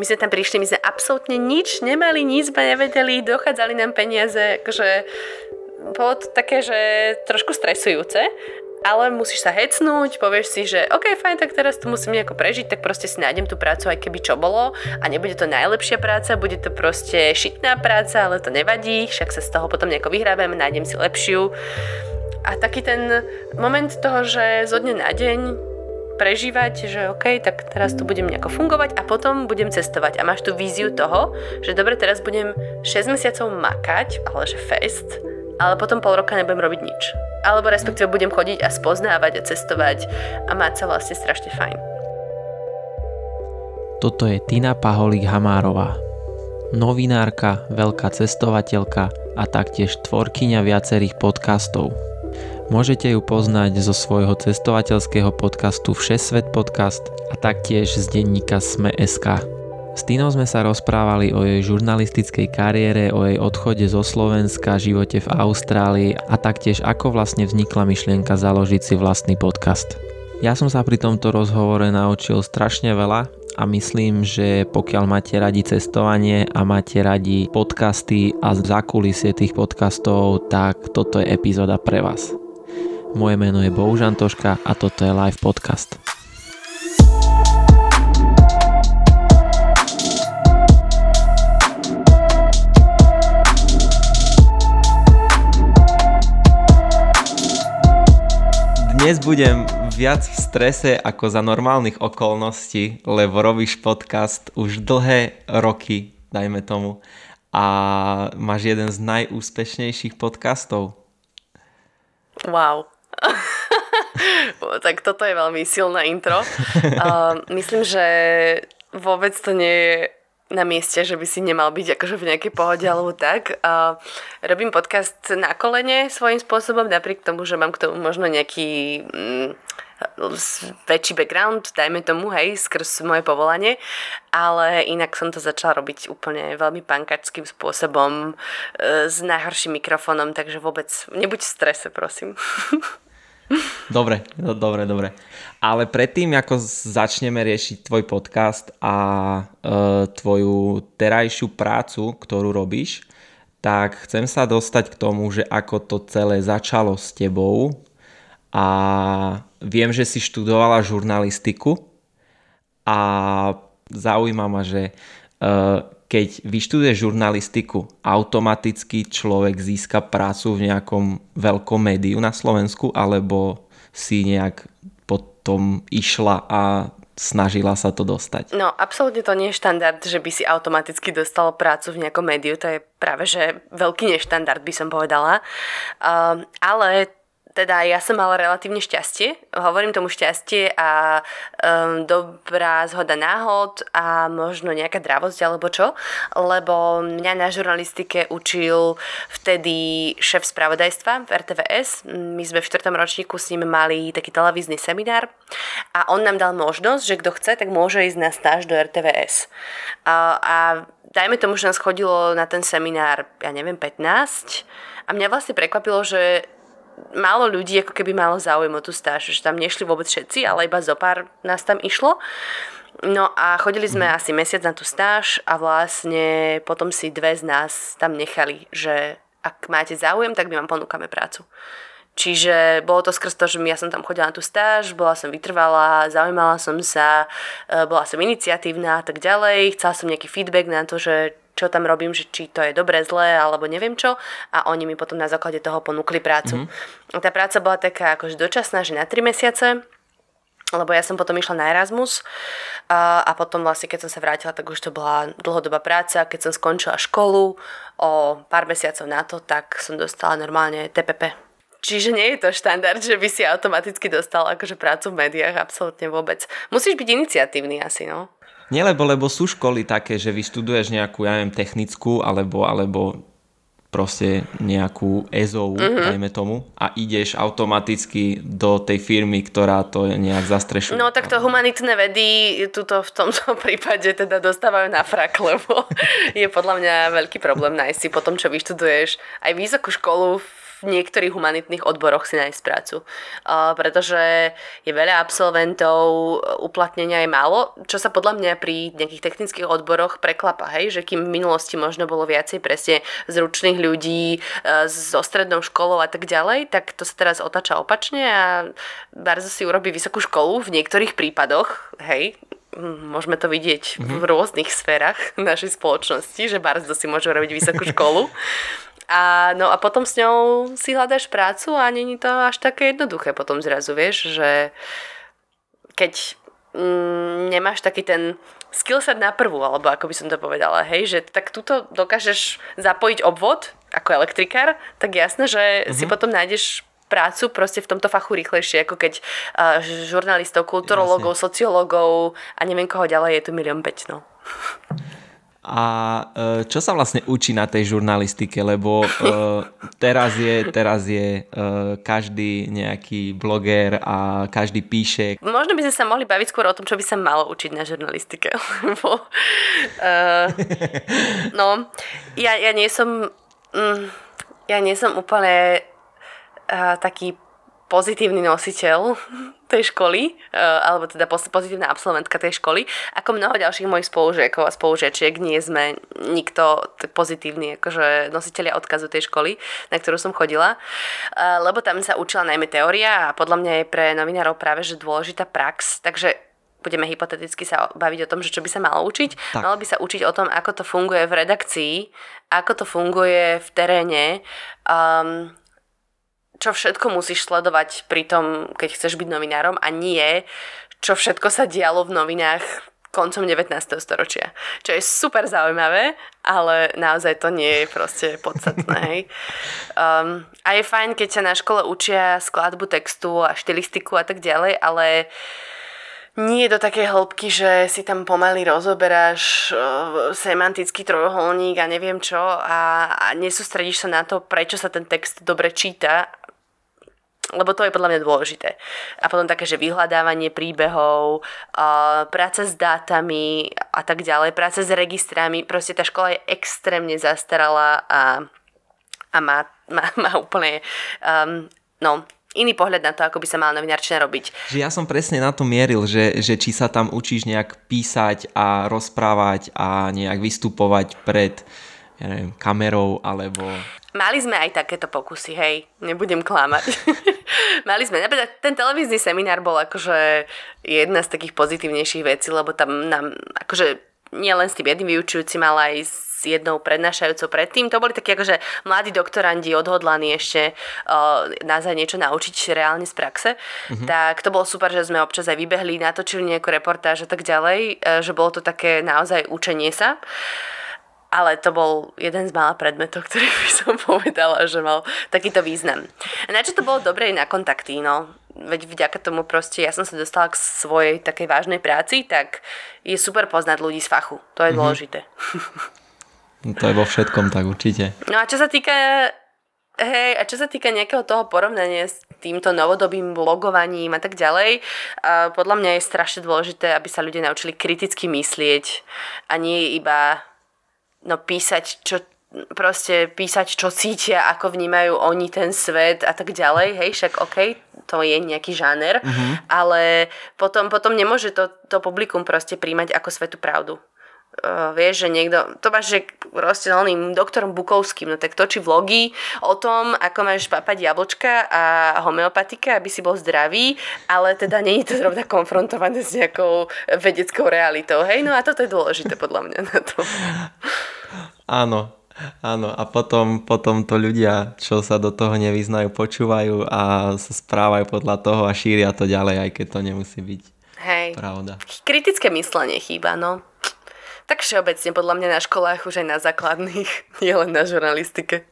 My sme tam prišli, my sme absolútne nič nemali, nic sme nevedeli, dochádzali nám peniaze, akože bolo to také, že trošku stresujúce, ale musíš sa hecnúť, povieš si, že OK, fajn, tak teraz tu musím nejako prežiť, tak proste si nájdem tú prácu, aj keby čo bolo a nebude to najlepšia práca, bude to proste šitná práca, ale to nevadí, však sa z toho potom nejako vyhrábam, nájdem si lepšiu. A taký ten moment toho, že zo dňa na deň prežívať, že OK, tak teraz tu budem nejako fungovať a potom budem cestovať a máš tú víziu toho, že dobre, teraz budem 6 mesiacov makať, ale že fest, ale potom pol roka nebudem robiť nič. Alebo respektíve budem chodiť a spoznávať a cestovať a mať sa vlastne strašne fajn. Toto je Tina Paholík Hamárová. Novinárka, veľká cestovateľka a taktiež tvorkyňa viacerých podcastov. Môžete ju poznať zo svojho cestovateľského podcastu Všesvet podcast a taktiež z denníka Sme.sk. S Tinou sme sa rozprávali o jej žurnalistickej kariére, o jej odchode zo Slovenska, živote v Austrálii a taktiež ako vlastne vznikla myšlienka založiť si vlastný podcast. Ja som sa pri tomto rozhovore naučil strašne veľa a myslím, že pokiaľ máte radi cestovanie a máte radi podcasty a zákulisie tých podcastov, tak toto je epizóda pre vás. Moje meno je Bohužantoška a toto je live podcast. Dnes budem viac v strese ako za normálnych okolností, lebo robíš podcast už dlhé roky, dajme tomu, a máš jeden z najúspešnejších podcastov. Wow. tak toto je veľmi silná intro. Uh, myslím, že vôbec to nie je na mieste, že by si nemal byť akože v nejakej pohode alebo tak. Uh, robím podcast na kolene svojím spôsobom, napriek tomu, že mám k tomu možno nejaký mm, väčší background, dajme tomu, hej, skrz moje povolanie, ale inak som to začala robiť úplne veľmi pankačským spôsobom, uh, s najhorším mikrofónom, takže vôbec nebuď v strese, prosím. Dobre, no, dobre, dobre. Ale predtým, ako začneme riešiť tvoj podcast a e, tvoju terajšiu prácu, ktorú robíš, tak chcem sa dostať k tomu, že ako to celé začalo s tebou a viem, že si študovala žurnalistiku a zaujíma ma, že e, keď vyštuduje žurnalistiku, automaticky človek získa prácu v nejakom veľkom médiu na Slovensku, alebo si nejak potom išla a snažila sa to dostať. No, absolútne to nie je štandard, že by si automaticky dostal prácu v nejakom médiu. To je práve, že veľký neštandard by som povedala. Um, ale teda ja som mala relatívne šťastie, hovorím tomu šťastie a um, dobrá zhoda náhod a možno nejaká dravosť alebo čo, lebo mňa na žurnalistike učil vtedy šéf spravodajstva v RTVS. My sme v 4. ročníku s ním mali taký televízny seminár a on nám dal možnosť, že kto chce, tak môže ísť na stáž do RTVS. A, a dajme tomu, že nás chodilo na ten seminár, ja neviem, 15 a mňa vlastne prekvapilo, že málo ľudí ako keby malo záujem o tú stáž, že tam nešli vôbec všetci, ale iba zo pár nás tam išlo. No a chodili sme mm. asi mesiac na tú stáž a vlastne potom si dve z nás tam nechali, že ak máte záujem, tak my vám ponúkame prácu. Čiže bolo to skrz to, že ja som tam chodila na tú stáž, bola som vytrvalá, zaujímala som sa, e, bola som iniciatívna a tak ďalej. Chcela som nejaký feedback na to, že čo tam robím, že či to je dobré, zlé alebo neviem čo a oni mi potom na základe toho ponúkli prácu. Mm-hmm. Tá práca bola taká akože dočasná, že na 3 mesiace lebo ja som potom išla na Erasmus a, a potom vlastne keď som sa vrátila, tak už to bola dlhodobá práca. Keď som skončila školu o pár mesiacov na to, tak som dostala normálne TPP. Čiže nie je to štandard, že by si automaticky dostal akože prácu v médiách, absolútne vôbec. Musíš byť iniciatívny asi, no. Nie, lebo, lebo sú školy také, že vyštuduješ nejakú, ja neviem, technickú alebo, alebo proste nejakú EZO, mm-hmm. dajme tomu, a ideš automaticky do tej firmy, ktorá to nejak zastrešuje. No tak to humanitné vedy tuto v tomto prípade teda dostávajú na frak, lebo je podľa mňa veľký problém nájsť si po tom, čo vyštuduješ aj vysokú školu v v niektorých humanitných odboroch si nájsť prácu. Uh, pretože je veľa absolventov, uplatnenia je málo, čo sa podľa mňa pri nejakých technických odboroch preklapa, hej, že kým v minulosti možno bolo viacej presne zručných ľudí uh, so strednou školou a tak ďalej, tak to sa teraz otača opačne a bardzo si urobí vysokú školu v niektorých prípadoch, hej, môžeme to vidieť mm-hmm. v rôznych sférach našej spoločnosti, že bardzo si môže robiť vysokú školu. A, no a potom s ňou si hľadáš prácu a není to až také jednoduché potom zrazu, vieš, že keď mm, nemáš taký ten skillset na prvú, alebo ako by som to povedala, hej, že tak tuto dokážeš zapojiť obvod ako elektrikár, tak jasné, že mm-hmm. si potom nájdeš prácu proste v tomto fachu rýchlejšie, ako keď uh, žurnalistov, kulturologov, sociológov a neviem koho ďalej je tu milión 5, no. A e, čo sa vlastne učí na tej žurnalistike, lebo e, teraz je, teraz je e, každý nejaký bloger a každý píše. Možno by sme sa mohli baviť skôr o tom, čo by sa malo učiť na žurnalistike, lebo uh, no, ja, ja nie som mm, ja nie som úplne taký pozitívny nositeľ tej školy, alebo teda pozitívna absolventka tej školy, ako mnoho ďalších mojich spolužiakov a spolužiačiek nie sme nikto pozitívny, akože nositeľia odkazu tej školy, na ktorú som chodila, lebo tam sa učila najmä teória a podľa mňa je pre novinárov práve že dôležitá prax, takže budeme hypoteticky sa baviť o tom, že čo by sa malo učiť. Tak. Malo by sa učiť o tom, ako to funguje v redakcii, ako to funguje v teréne, um, čo všetko musíš sledovať pri tom, keď chceš byť novinárom a nie, čo všetko sa dialo v novinách koncom 19. storočia. Čo je super zaujímavé, ale naozaj to nie je proste podstatné. Um, a je fajn, keď sa na škole učia skladbu textu a štilistiku a tak ďalej, ale nie do takej hĺbky, že si tam pomaly rozoberáš uh, semantický trojuholník a neviem čo a, a nesústredíš sa na to, prečo sa ten text dobre číta lebo to je podľa mňa dôležité. A potom také, že vyhľadávanie príbehov, práca s dátami a tak ďalej, práca s registrami, proste tá škola je extrémne zastaralá a, a má, má, má úplne um, no, iný pohľad na to, ako by sa mala novinárčina robiť. Že ja som presne na to mieril, že, že či sa tam učíš nejak písať a rozprávať a nejak vystupovať pred ja neviem, kamerou alebo... Mali sme aj takéto pokusy, hej, nebudem klamať. Mali sme, napríklad ten televízny seminár bol akože jedna z takých pozitívnejších vecí, lebo tam nám, akože nie len s tým jedným vyučujúcim, ale aj s jednou prednášajúcou predtým. To boli takí akože mladí doktorandi odhodlaní ešte uh, nás aj niečo naučiť reálne z praxe. Mm-hmm. Tak to bolo super, že sme občas aj vybehli, natočili nejakú reportáž a tak ďalej, uh, že bolo to také naozaj učenie sa. Uh, ale to bol jeden z mála predmetov, ktorý by som povedala, že mal takýto význam. A na čo to bolo dobre na kontakty, no. Veď vďaka tomu proste ja som sa dostala k svojej takej vážnej práci, tak je super poznať ľudí z fachu. To je mm-hmm. dôležité. No to je vo všetkom tak určite. No a čo sa týka Hej, a čo sa týka nejakého toho porovnania s týmto novodobým blogovaním a tak ďalej, a podľa mňa je strašne dôležité, aby sa ľudia naučili kriticky myslieť a nie iba no písať, čo proste písať, čo cítia, ako vnímajú oni ten svet a tak ďalej, hej, však OK, to je nejaký žáner, mm-hmm. ale potom, potom nemôže to, to publikum proste príjmať ako svetú pravdu. Uh, vieš, že niekto, to máš, že proste oným doktorom Bukovským, no tak točí vlogy o tom, ako máš papať jablčka a homeopatika, aby si bol zdravý, ale teda nie je to zrovna konfrontované s nejakou vedeckou realitou, hej, no a toto je dôležité podľa mňa na to. Áno, Áno, a potom, potom to ľudia, čo sa do toho nevyznajú, počúvajú a sa správajú podľa toho a šíria to ďalej, aj keď to nemusí byť Hej. pravda. Kritické myslenie chýba, no. Tak všeobecne podľa mňa na školách už aj na základných, nie len na žurnalistike.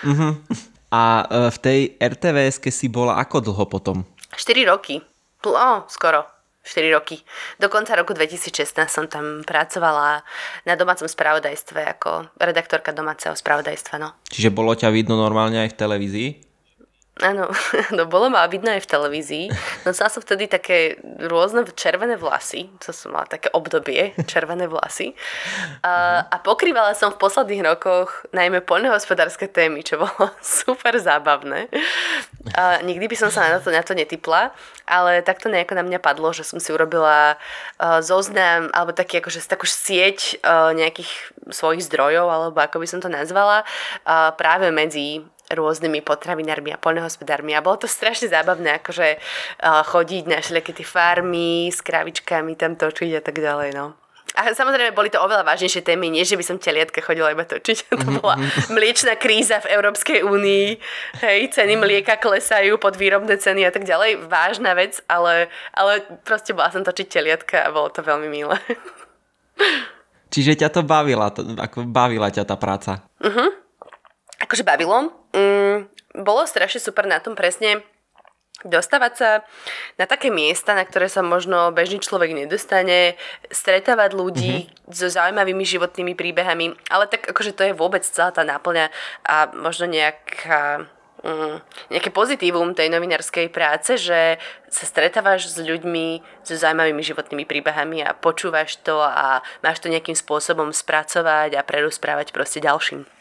Uh-huh. A e, v tej RTVS si bola ako dlho potom? 4 roky. No, skoro. 4 roky. Do konca roku 2016 som tam pracovala na domácom spravodajstve ako redaktorka domáceho spravodajstva. No. Čiže bolo ťa vidno normálne aj v televízii? Áno, no bolo ma vidno aj v televízii. Nosila som vtedy také rôzne červené vlasy, to som mala také obdobie, červené vlasy. A, a pokrývala som v posledných rokoch najmä poľnohospodárske témy, čo bolo super zábavné. A nikdy by som sa na to, na to netypla, ale takto nejako na mňa padlo, že som si urobila uh, zoznam, alebo taký akože takú sieť uh, nejakých svojich zdrojov, alebo ako by som to nazvala, uh, práve medzi rôznymi potravinármi a poľnohospodármi a bolo to strašne zábavné, akože uh, chodiť na všelijaké tie farmy s kravičkami tam točiť a tak ďalej, no. A samozrejme boli to oveľa vážnejšie témy, nie že by som teliatka chodila iba točiť. To bola mliečna kríza v Európskej únii. Hej, ceny mlieka klesajú pod výrobné ceny a tak ďalej. Vážna vec, ale, ale proste bola som točiť teliatka a bolo to veľmi milé. Čiže ťa to bavila, to, ako bavila ťa tá práca? Uh-huh akože bavilo. Mm, bolo strašne super na tom presne dostávať sa na také miesta, na ktoré sa možno bežný človek nedostane, stretávať ľudí mm-hmm. so zaujímavými životnými príbehami, ale tak akože to je vôbec celá tá náplňa a možno nejaká mm, nejaké pozitívum tej novinárskej práce, že sa stretávaš s ľuďmi so zaujímavými životnými príbehami a počúvaš to a máš to nejakým spôsobom spracovať a prerozprávať proste ďalším.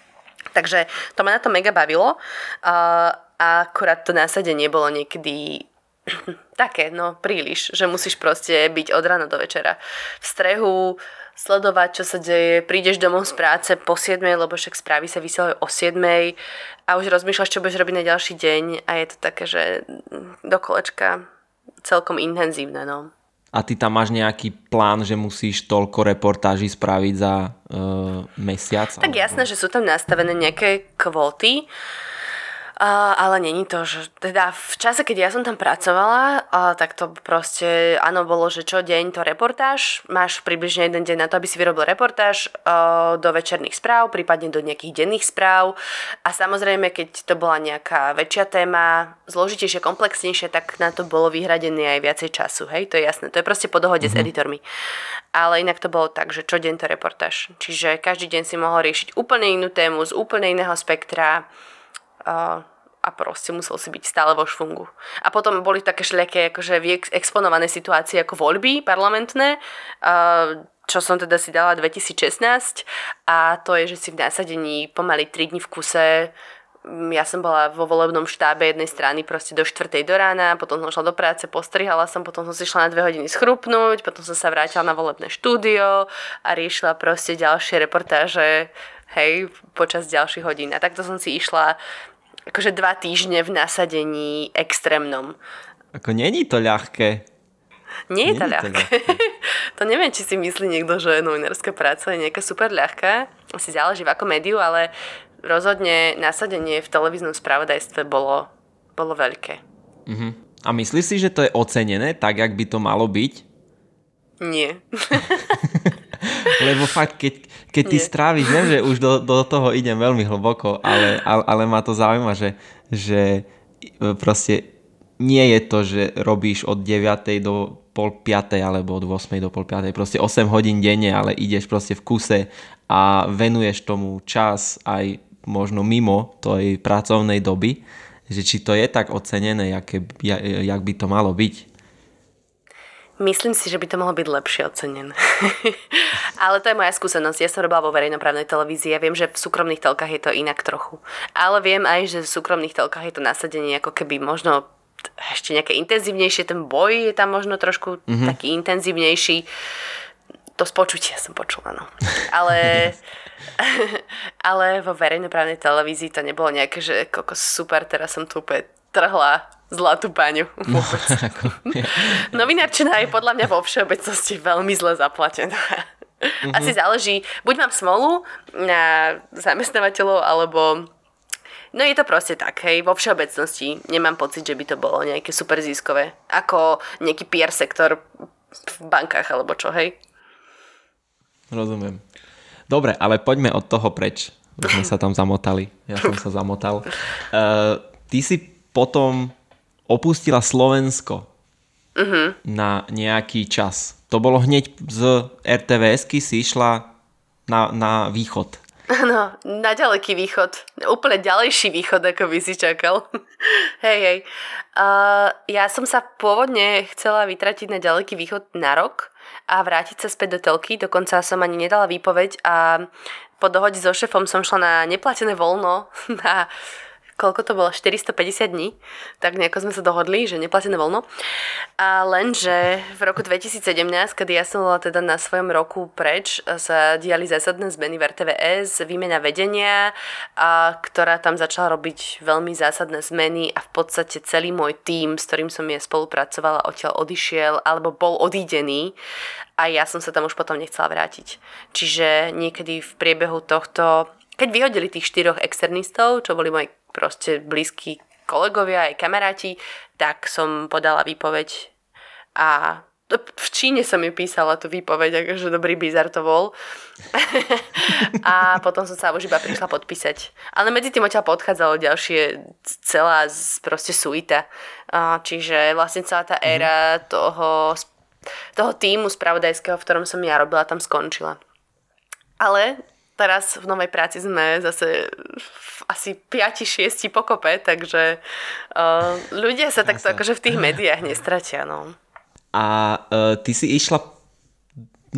Takže to ma na to mega bavilo. Uh, a akurát to násadenie bolo niekedy také, no príliš, že musíš proste byť od rána do večera v strehu, sledovať, čo sa deje, prídeš domov z práce po 7, lebo však správy sa vysielajú o 7 a už rozmýšľaš, čo budeš robiť na ďalší deň a je to také, že do kolečka celkom intenzívne, no. A ty tam máš nejaký plán, že musíš toľko reportáží spraviť za uh, mesiac? Tak jasné, že sú tam nastavené nejaké kvóty. Uh, ale není to, že teda v čase, keď ja som tam pracovala, uh, tak to proste, áno, bolo, že čo deň to reportáž, máš približne jeden deň na to, aby si vyrobil reportáž uh, do večerných správ, prípadne do nejakých denných správ a samozrejme, keď to bola nejaká väčšia téma, zložitejšie, komplexnejšie, tak na to bolo vyhradené aj viacej času, hej, to je jasné, to je proste po dohode mm-hmm. s mhm. editormi. Ale inak to bolo tak, že čo deň to reportáž. Čiže každý deň si mohol riešiť úplne inú tému z úplne iného spektra a proste musel si byť stále vo šfungu. A potom boli také šľaké akože exponované situácie ako voľby parlamentné, čo som teda si dala 2016 a to je, že si v násadení pomaly 3 dní v kuse ja som bola vo volebnom štábe jednej strany proste do 4. do rána, potom som šla do práce, postrihala som, potom som si šla na dve hodiny schrupnúť, potom som sa vrátila na volebné štúdio a riešila proste ďalšie reportáže hej, počas ďalších hodín. A takto som si išla akože dva týždne v nasadení extrémnom. Ako není to ľahké. Nie je to ľahké. To, neviem, či si myslí niekto, že novinárska práca je nejaká super ľahká. Asi záleží v ako médiu, ale rozhodne nasadenie v televíznom spravodajstve bolo, bolo veľké. Uh-huh. A myslíš si, že to je ocenené tak, jak by to malo byť? Nie. Lebo fakt, keď, keď ty stráviš, viem, že už do, do toho idem veľmi hlboko, ale, ale, ale ma to zaujíma, že, že e, proste nie je to, že robíš od 9. do pol 5. alebo od 8. do pol 5. Proste 8 hodín denne, ale ideš proste v kuse a venuješ tomu čas aj možno mimo tej pracovnej doby, že či to je tak ocenené, jak, jak by to malo byť. Myslím si, že by to mohlo byť lepšie ocenené. Ale to je moja skúsenosť. Ja som robila vo verejnoprávnej televízii a viem, že v súkromných telkách je to inak trochu. Ale viem aj, že v súkromných telkách je to nasadenie ako keby možno ešte nejaké intenzívnejšie. Ten boj je tam možno trošku mm-hmm. taký intenzívnejší. To z počutia som počula, no. Ale, ale vo verejnoprávnej televízii to nebolo nejaké, že koko super, teraz som tu úplne trhla zlatú paňu. No, Novinárčina je podľa mňa vo všeobecnosti veľmi zle zaplatená. Mm-hmm. Asi záleží, buď mám smolu na zamestnávateľov, alebo No je to proste tak, hej, vo všeobecnosti nemám pocit, že by to bolo nejaké super ziskové, ako nejaký PR sektor v bankách alebo čo, hej. Rozumiem. Dobre, ale poďme od toho preč. Už sme sa tam zamotali. Ja som sa zamotal. Uh, ty si potom opustila Slovensko uh-huh. na nejaký čas. To bolo hneď z RTVSky si išla na, na východ. No, na ďaleký východ. Úplne ďalejší východ, ako by si čakal. hej, hej. Uh, ja som sa pôvodne chcela vytratiť na ďaleký východ na rok a vrátiť sa späť do telky. Dokonca som ani nedala výpoveď a po dohode so šefom som šla na neplatené voľno na koľko to bolo, 450 dní, tak nejako sme sa dohodli, že neplatené voľno. A lenže v roku 2017, kedy ja som bola teda na svojom roku preč, sa diali zásadné zmeny v RTVS, výmena vedenia, a ktorá tam začala robiť veľmi zásadné zmeny a v podstate celý môj tím, s ktorým som je spolupracovala, odtiaľ odišiel alebo bol odídený a ja som sa tam už potom nechcela vrátiť. Čiže niekedy v priebehu tohto keď vyhodili tých štyroch externistov, čo boli moji proste blízki kolegovia aj kamaráti, tak som podala výpoveď a v Číne som mi písala tú výpoveď, akože dobrý bizar to bol. a potom som sa už iba prišla podpísať. Ale medzi tým odtiaľ podchádzalo ďalšie celá proste suita. Čiže vlastne celá tá mhm. éra toho, toho týmu spravodajského, v ktorom som ja robila, tam skončila. Ale teraz v novej práci sme zase asi 5-6 pokope, takže uh, ľudia sa takto akože v tých médiách nestratia. No. A uh, ty si išla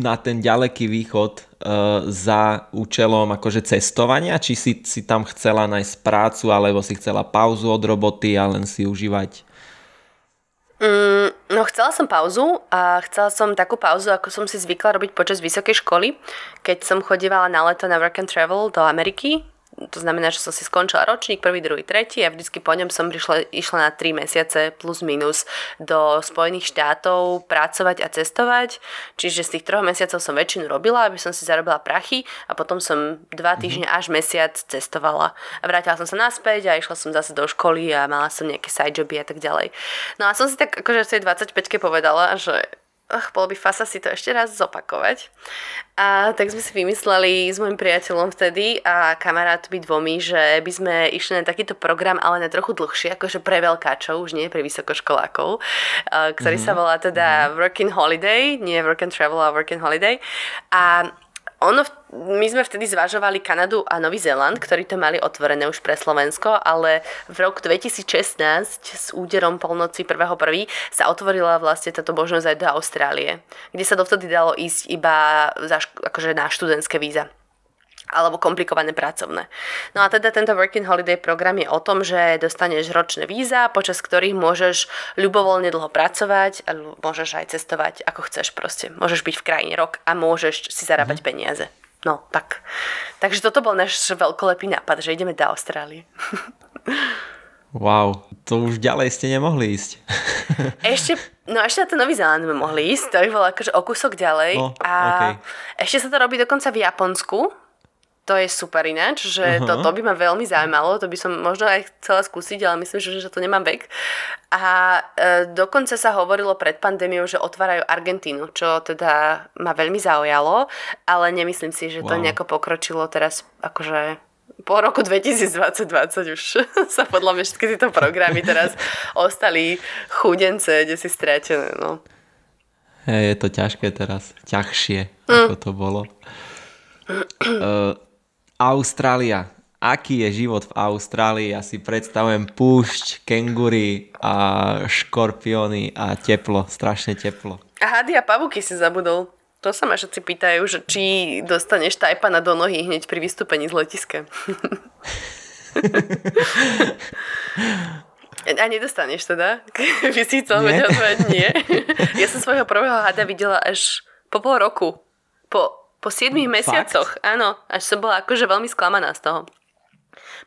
na ten ďaleký východ uh, za účelom akože cestovania, či si, si tam chcela nájsť prácu, alebo si chcela pauzu od roboty a len si užívať Mm, no chcela som pauzu a chcela som takú pauzu, ako som si zvykla robiť počas vysokej školy, keď som chodívala na leto na work and travel do Ameriky to znamená, že som si skončila ročník, prvý, druhý, tretí a vždycky po ňom som prišla, išla na 3 mesiace plus minus do Spojených štátov pracovať a cestovať. Čiže z tých troch mesiacov som väčšinu robila, aby som si zarobila prachy a potom som dva mhm. týždne až mesiac cestovala. A vrátila som sa naspäť a išla som zase do školy a mala som nejaké side joby a tak ďalej. No a som si tak akože v tej 25 povedala, že ach, bolo by fasa si to ešte raz zopakovať. A tak sme si vymysleli s môjim priateľom vtedy a kamarátmi dvomi, že by sme išli na takýto program, ale na trochu dlhšie, akože pre veľkáčov, už nie pre vysokoškolákov, ktorý mm-hmm. sa volá teda mhm. Working Holiday, nie Work and Travel, ale Work and Holiday. A ono, my sme vtedy zvažovali Kanadu a Nový Zéland, ktorí to mali otvorené už pre Slovensko, ale v roku 2016 s úderom polnoci 1.1. sa otvorila vlastne táto možnosť aj do Austrálie, kde sa dovtedy dalo ísť iba za, akože na študentské víza alebo komplikované pracovné. No a teda tento Working Holiday program je o tom, že dostaneš ročné víza, počas ktorých môžeš ľubovoľne dlho pracovať a môžeš aj cestovať ako chceš proste. Môžeš byť v krajine rok a môžeš si zarábať mm. peniaze. No, tak. Takže toto bol náš veľkolepý nápad, že ideme do Austrálie. Wow, to už ďalej ste nemohli ísť. Ešte, no ešte na ten Nový Zéland sme mohli ísť, to by bolo akože o kúsok ďalej. No, a okay. ešte sa to robí dokonca v Japonsku, to je super ináč, že uh-huh. to, to by ma veľmi zaujímalo, to by som možno aj chcela skúsiť, ale myslím, že, že to nemám vek. A e, dokonca sa hovorilo pred pandémiou, že otvárajú Argentínu, čo teda ma veľmi zaujalo, ale nemyslím si, že to wow. nejako pokročilo teraz akože po roku 2020 už sa podľa mňa všetky tieto programy teraz ostali chudence, kde si strátené. No. Hey, je to ťažké teraz, ťažšie, mm. ako to bolo. Uh, Austrália. Aký je život v Austrálii? Ja si predstavujem púšť, kengury a škorpióny a teplo, strašne teplo. A hady a pavuky si zabudol. To sa ma všetci pýtajú, že či dostaneš tajpana do nohy hneď pri vystúpení z letiska. A nedostaneš teda? Vy si chcel vedieť odpovedať nie. Ja som svojho prvého hada videla až po pol roku. Po po 7 mesiacoch, áno. Až som bola akože veľmi sklamaná z toho.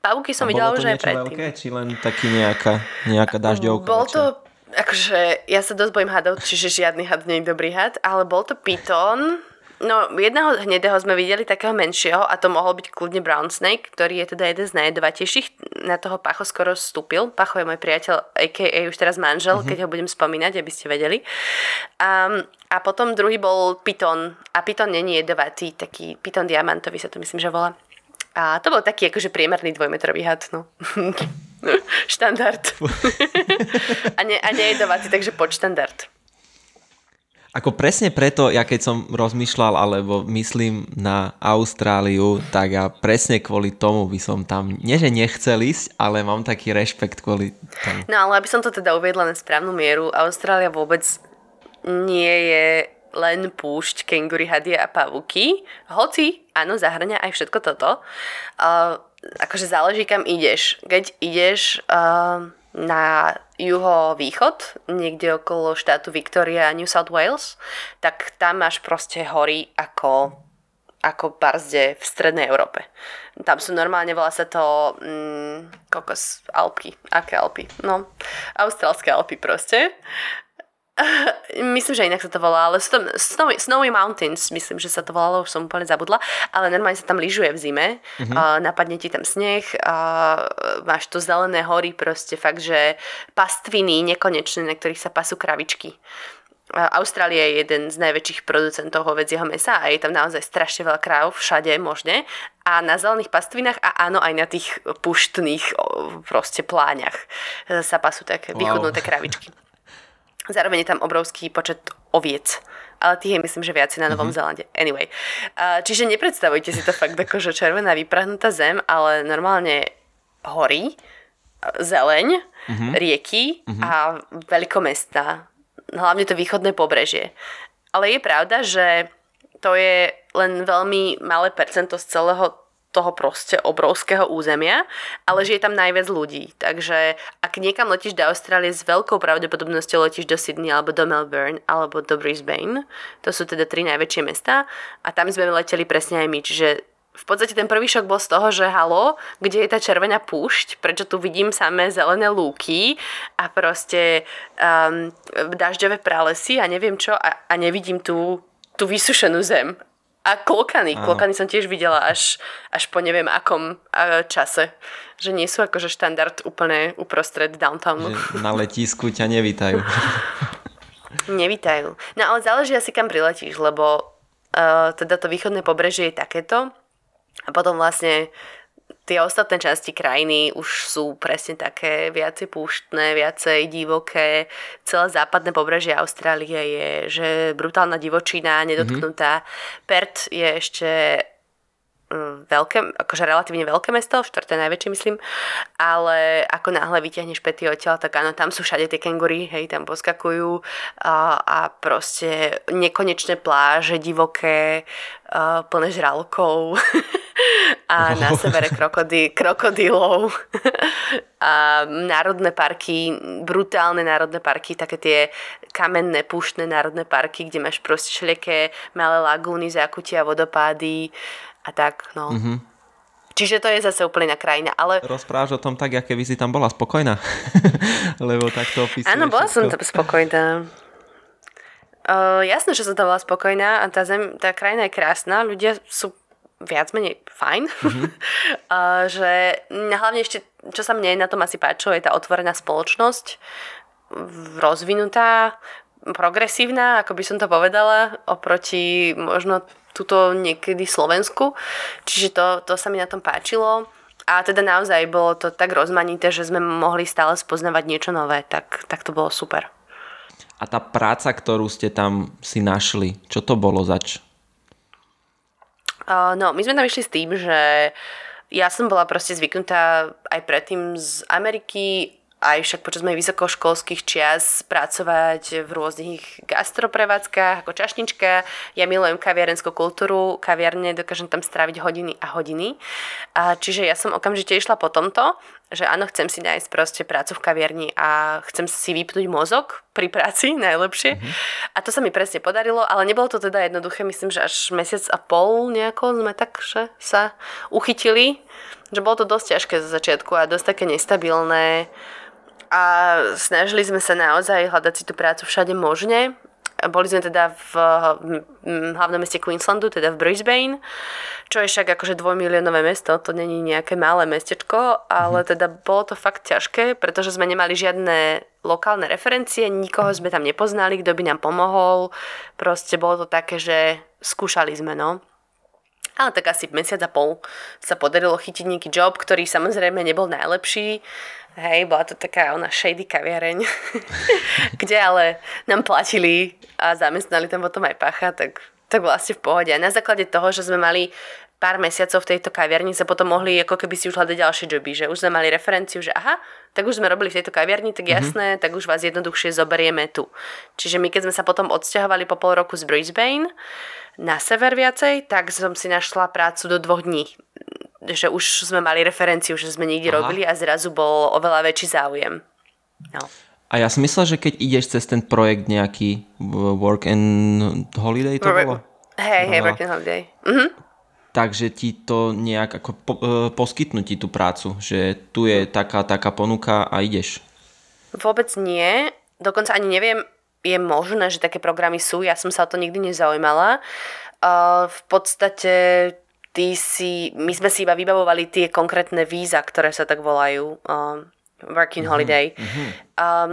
Pavúky som videla už aj predtým. Veľké, či len taký nejaká, nejaká dažďovka? Bol to, akože ja sa dosť bojím hadov, čiže žiadny had nie je dobrý had, ale bol to pitón, No, jedného hnedého sme videli takého menšieho a to mohol byť kľudne brown snake, ktorý je teda jeden z najjedovatejších. Na toho Pacho skoro vstúpil. Pacho je môj priateľ, a.k.a. už teraz manžel, mm-hmm. keď ho budem spomínať, aby ste vedeli. Um, a potom druhý bol Python. A Python není jedovatý, taký Python diamantový sa to myslím, že volá. A to bol taký akože priemerný dvojmetrový had, no. štandard. a, ne, a nejedovatý, takže podštandard. Ako presne preto, ja keď som rozmýšľal, alebo myslím na Austráliu, tak ja presne kvôli tomu by som tam, nie že nechcel ísť, ale mám taký rešpekt kvôli tomu. No ale aby som to teda uviedla na správnu mieru, Austrália vôbec nie je len púšť kengury, hadie a pavuky, hoci áno, zahrania aj všetko toto. Uh, akože záleží, kam ideš. Keď ideš uh, na juho-východ, niekde okolo štátu Victoria a New South Wales, tak tam máš proste hory ako, ako barzde v strednej Európe. Tam sú normálne, volá sa to mm, kokos, Alpy. Aké Alpy? No, austrálske Alpy proste. Myslím, že inak sa to volá, ale sú tam Snowy, Snowy Mountains, myslím, že sa to volalo, už som úplne zabudla, ale normálne sa tam lyžuje v zime, mm-hmm. uh, napadne ti tam sneh, uh, máš tu zelené hory, proste fakt, že pastviny nekonečné, na ktorých sa pasú kravičky. Uh, Austrália je jeden z najväčších producentov hovedzieho mesa a je tam naozaj strašne veľa kráv všade možne a na zelených pastvinách a áno aj na tých puštných proste pláňach sa pasú také wow. vychudnuté kravičky. Zároveň je tam obrovský počet oviec. Ale tých je myslím, že viac na Novom mm-hmm. Zélande. Anyway. Čiže nepredstavujte si to fakt ako, že červená vyprahnutá zem, ale normálne hory, zeleň, mm-hmm. rieky mm-hmm. a veľkomesta. Hlavne to východné pobrežie. Ale je pravda, že to je len veľmi malé percento z celého toho proste obrovského územia, ale že je tam najviac ľudí. Takže ak niekam letíš do Austrálie, s veľkou pravdepodobnosťou letíš do Sydney alebo do Melbourne alebo do Brisbane. To sú teda tri najväčšie mesta a tam sme leteli presne aj my. Čiže v podstate ten prvý šok bol z toho, že halo, kde je tá červená púšť, prečo tu vidím samé zelené lúky a proste um, dažďové pralesy a neviem čo a, a nevidím tú, tú vysušenú zem. A klokany. Áno. Klokany som tiež videla až, až po neviem akom čase. Že nie sú akože štandard úplne uprostred downtownu. Že na letisku ťa nevítajú. nevítajú. No ale záleží asi kam priletíš, lebo uh, teda to východné pobrežie je takéto. A potom vlastne tie ostatné časti krajiny už sú presne také viacej púštne, viacej divoké. Celé západné pobrežie Austrálie je že brutálna divočina, nedotknutá. Mm-hmm. Perth je ešte mm, veľké, akože relatívne veľké mesto, štvrté najväčšie myslím, ale ako náhle vyťahneš pety odtiaľ, tak áno, tam sú všade tie kengury, hej, tam poskakujú a, a proste nekonečné pláže, divoké, uh, plné žralkov a na severe krokodí, krokodílov a národné parky, brutálne národné parky, také tie kamenné, púštne národné parky, kde máš proste všelijaké malé lagúny, zákutia, vodopády a tak, no. Mm-hmm. Čiže to je zase úplne na krajina, ale... Rozprávaš o tom tak, aké by si tam bola spokojná? Lebo takto opisuješ Áno, bola všetko. som tam spokojná. Uh, jasné, že som tam bola spokojná a tá, zem, tá krajina je krásna, ľudia sú viac menej fajn. Mm-hmm. že hlavne ešte, čo sa mne na tom asi páčilo, je tá otvorená spoločnosť, rozvinutá, progresívna, ako by som to povedala, oproti možno tuto niekedy Slovensku. Čiže to, to sa mi na tom páčilo. A teda naozaj bolo to tak rozmanité, že sme mohli stále spoznávať niečo nové, tak, tak to bolo super. A tá práca, ktorú ste tam si našli, čo to bolo zač? Uh, no, my sme tam išli s tým, že ja som bola proste zvyknutá aj predtým z Ameriky aj však počas mojich vysokoškolských čias pracovať v rôznych gastroprevádzkach ako čašnička. Ja milujem kaviarenskú kultúru, kaviarne, dokážem tam stráviť hodiny a hodiny. A čiže ja som okamžite išla po tomto, že áno, chcem si nájsť proste prácu v kaviarni a chcem si vypnúť mozog pri práci najlepšie. Mm-hmm. A to sa mi presne podarilo, ale nebolo to teda jednoduché. Myslím, že až mesiac a pol nejako sme tak, že sa uchytili. Že bolo to dosť ťažké za začiatku a dosť také nestabilné a snažili sme sa naozaj hľadať si tú prácu všade možne. Boli sme teda v hlavnom meste Queenslandu, teda v Brisbane, čo je však akože dvojmiliónové mesto, to není nejaké malé mestečko, ale mhm. teda bolo to fakt ťažké, pretože sme nemali žiadne lokálne referencie, nikoho sme tam nepoznali, kto by nám pomohol. Proste bolo to také, že skúšali sme, no. Ale tak asi mesiac a pol sa podarilo chytiť nejaký job, ktorý samozrejme nebol najlepší. Hej, bola to taká ona shady kaviareň, kde ale nám platili a zamestnali tam potom aj pacha, tak, tak vlastne v pohode. A na základe toho, že sme mali pár mesiacov v tejto kaviarni sa potom mohli ako keby si už hľadať ďalšie joby, že už sme mali referenciu, že aha, tak už sme robili v tejto kaviarni, tak mhm. jasné, mm-hmm. tak už vás jednoduchšie zoberieme tu. Čiže my keď sme sa potom odsťahovali po pol roku z Brisbane na sever viacej, tak som si našla prácu do dvoch dní. Že už sme mali referenciu, že sme niekde aha. robili a zrazu bol oveľa väčší záujem. No. A ja si myslel, že keď ideš cez ten projekt nejaký Work and Holiday to bolo? Hej, hej, Work and Holiday. Mhm takže ti to nejak ako po, e, poskytnú ti tú prácu, že tu je taká, taká ponuka a ideš. Vôbec nie, dokonca ani neviem, je možné, že také programy sú, ja som sa o to nikdy nezaujímala. Uh, v podstate ty si, my sme si iba vybavovali tie konkrétne víza, ktoré sa tak volajú. Um, working mm-hmm. holiday. Mm-hmm. Um,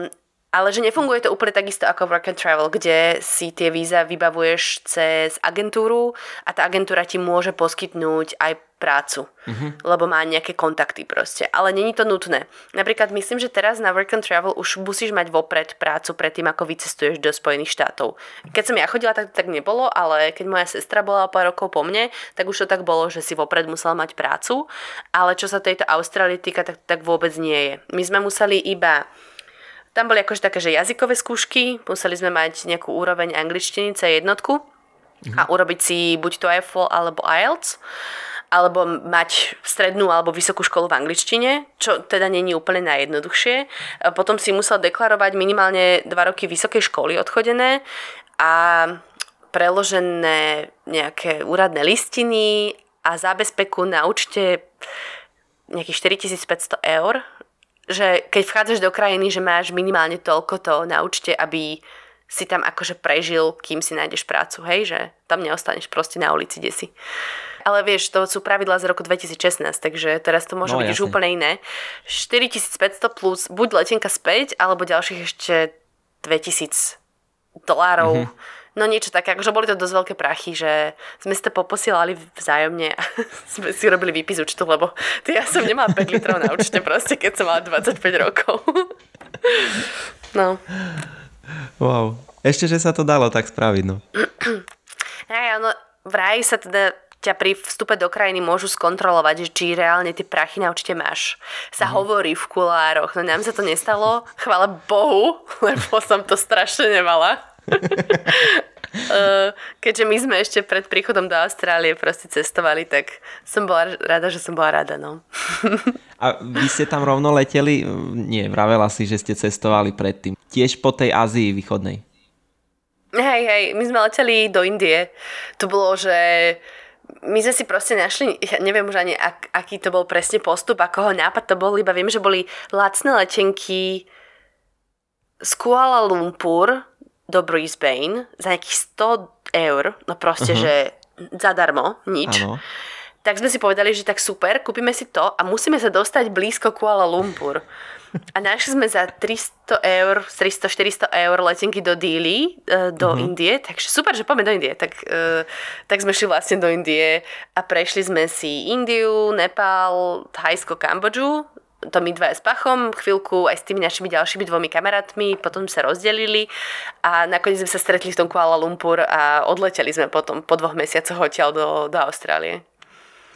ale že nefunguje to úplne takisto ako work and travel, kde si tie víza vybavuješ cez agentúru a tá agentúra ti môže poskytnúť aj prácu, mm-hmm. lebo má nejaké kontakty proste. Ale není to nutné. Napríklad myslím, že teraz na work and travel už musíš mať vopred prácu pred tým, ako vycestuješ do Spojených štátov. Keď som ja chodila, tak to tak nebolo, ale keď moja sestra bola pár rokov po mne, tak už to tak bolo, že si vopred musela mať prácu. Ale čo sa tejto Austrálie týka, tak, tak vôbec nie je. My sme museli iba tam boli akože také, že jazykové skúšky, museli sme mať nejakú úroveň angličtiny C1 mhm. a urobiť si buď TOEFL alebo IELTS alebo mať strednú alebo vysokú školu v angličtine, čo teda není úplne najjednoduchšie. Potom si musel deklarovať minimálne 2 roky vysokej školy odchodené a preložené nejaké úradné listiny a zábezpeku na účte nejakých 4500 eur že keď vchádzaš do krajiny, že máš minimálne toľko to na účte, aby si tam akože prežil, kým si nájdeš prácu, hej, že tam neostaneš proste na ulici, kde si. Ale vieš, to sú pravidlá z roku 2016, takže teraz to môže no, byť už úplne iné. 4500 plus buď letenka späť, alebo ďalších ešte 2000 dolárov. Mm-hmm No niečo také, akože boli to dosť veľké prachy, že sme si to poposielali vzájomne a sme si robili výpis účtu, lebo ja som nemala 5 litrov na účte proste, keď som mala 25 rokov. No. Wow. Ešte, že sa to dalo tak spraviť, no. Hej, no, vraj sa teda ťa pri vstupe do krajiny môžu skontrolovať, či reálne tie prachy na určite máš. Sa mm. hovorí v kulároch, no nám sa to nestalo, chvála Bohu, lebo som to strašne nemala. Eh, keďže my sme ešte pred príchodom do Austrálie proste cestovali, tak som bola rada, že som bola rada, no. A vy ste tam rovno leteli? Nie, vravela si, že ste cestovali predtým. Tiež po tej Ázii východnej. Hej, hej, my sme leteli do Indie. To bolo, že my sme si proste našli, ja neviem už ani ak, aký to bol presne postup, ako ho nápad to bol, iba viem, že boli lacné letenky z Kuala Lumpur do Brisbane za nejakých 100 eur, no proste, uh-huh. že zadarmo, nič. Ano. Tak sme si povedali, že tak super, kúpime si to a musíme sa dostať blízko Kuala Lumpur. A našli sme za 300 eur, 300-400 eur letenky do Dili, e, do uh-huh. Indie, takže super, že poďme do Indie. Tak, uh, tak sme šli vlastne do Indie a prešli sme si Indiu, Nepal, Thajsko, Kambodžu to my dva s Pachom, chvíľku aj s tými našimi ďalšími dvomi kamarátmi, potom sa rozdelili a nakoniec sme sa stretli v tom Kuala Lumpur a odleteli sme potom po dvoch mesiacoch odtiaľ do, do Austrálie.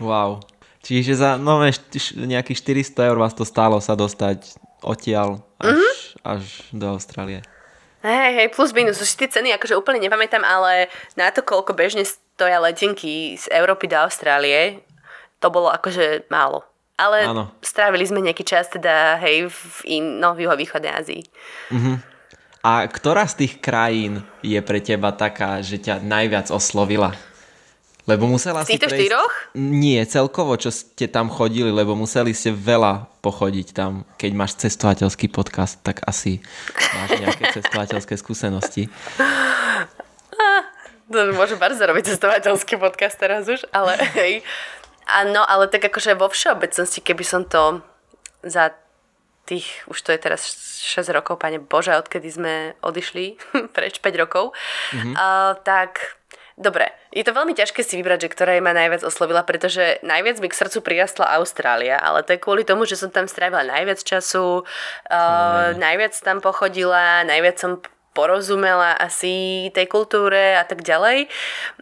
Wow. Čiže za no, nejakých 400 eur vás to stálo sa dostať odtiaľ až, mm-hmm. až do Austrálie. Hej, hej, plus minus. Už tie ceny akože úplne nepamätám, ale na to, koľko bežne stoja letenky z Európy do Austrálie, to bolo akože málo. Ale Áno. strávili sme nejaký čas teda, hej, v, in, no, v juhovýchodnej Ázii. Uh-huh. A ktorá z tých krajín je pre teba taká, že ťa najviac oslovila? Lebo musela týchto prejsť... štyroch? Nie, celkovo, čo ste tam chodili, lebo museli ste veľa pochodiť tam. Keď máš cestovateľský podcast, tak asi máš nejaké cestovateľské skúsenosti. Ah, to môžem bardzo robiť cestovateľský podcast teraz už, ale hej. Áno, ale tak akože vo všeobecnosti, keby som to za tých, už to je teraz 6 rokov, pane Bože, odkedy sme odišli, preč 5 rokov, mm-hmm. uh, tak Dobre, je to veľmi ťažké si vybrať, že ktorá ma najviac oslovila, pretože najviac mi k srdcu prirastla Austrália, ale to je kvôli tomu, že som tam strávila najviac času, uh, najviac tam pochodila, najviac som porozumela asi tej kultúre a tak ďalej.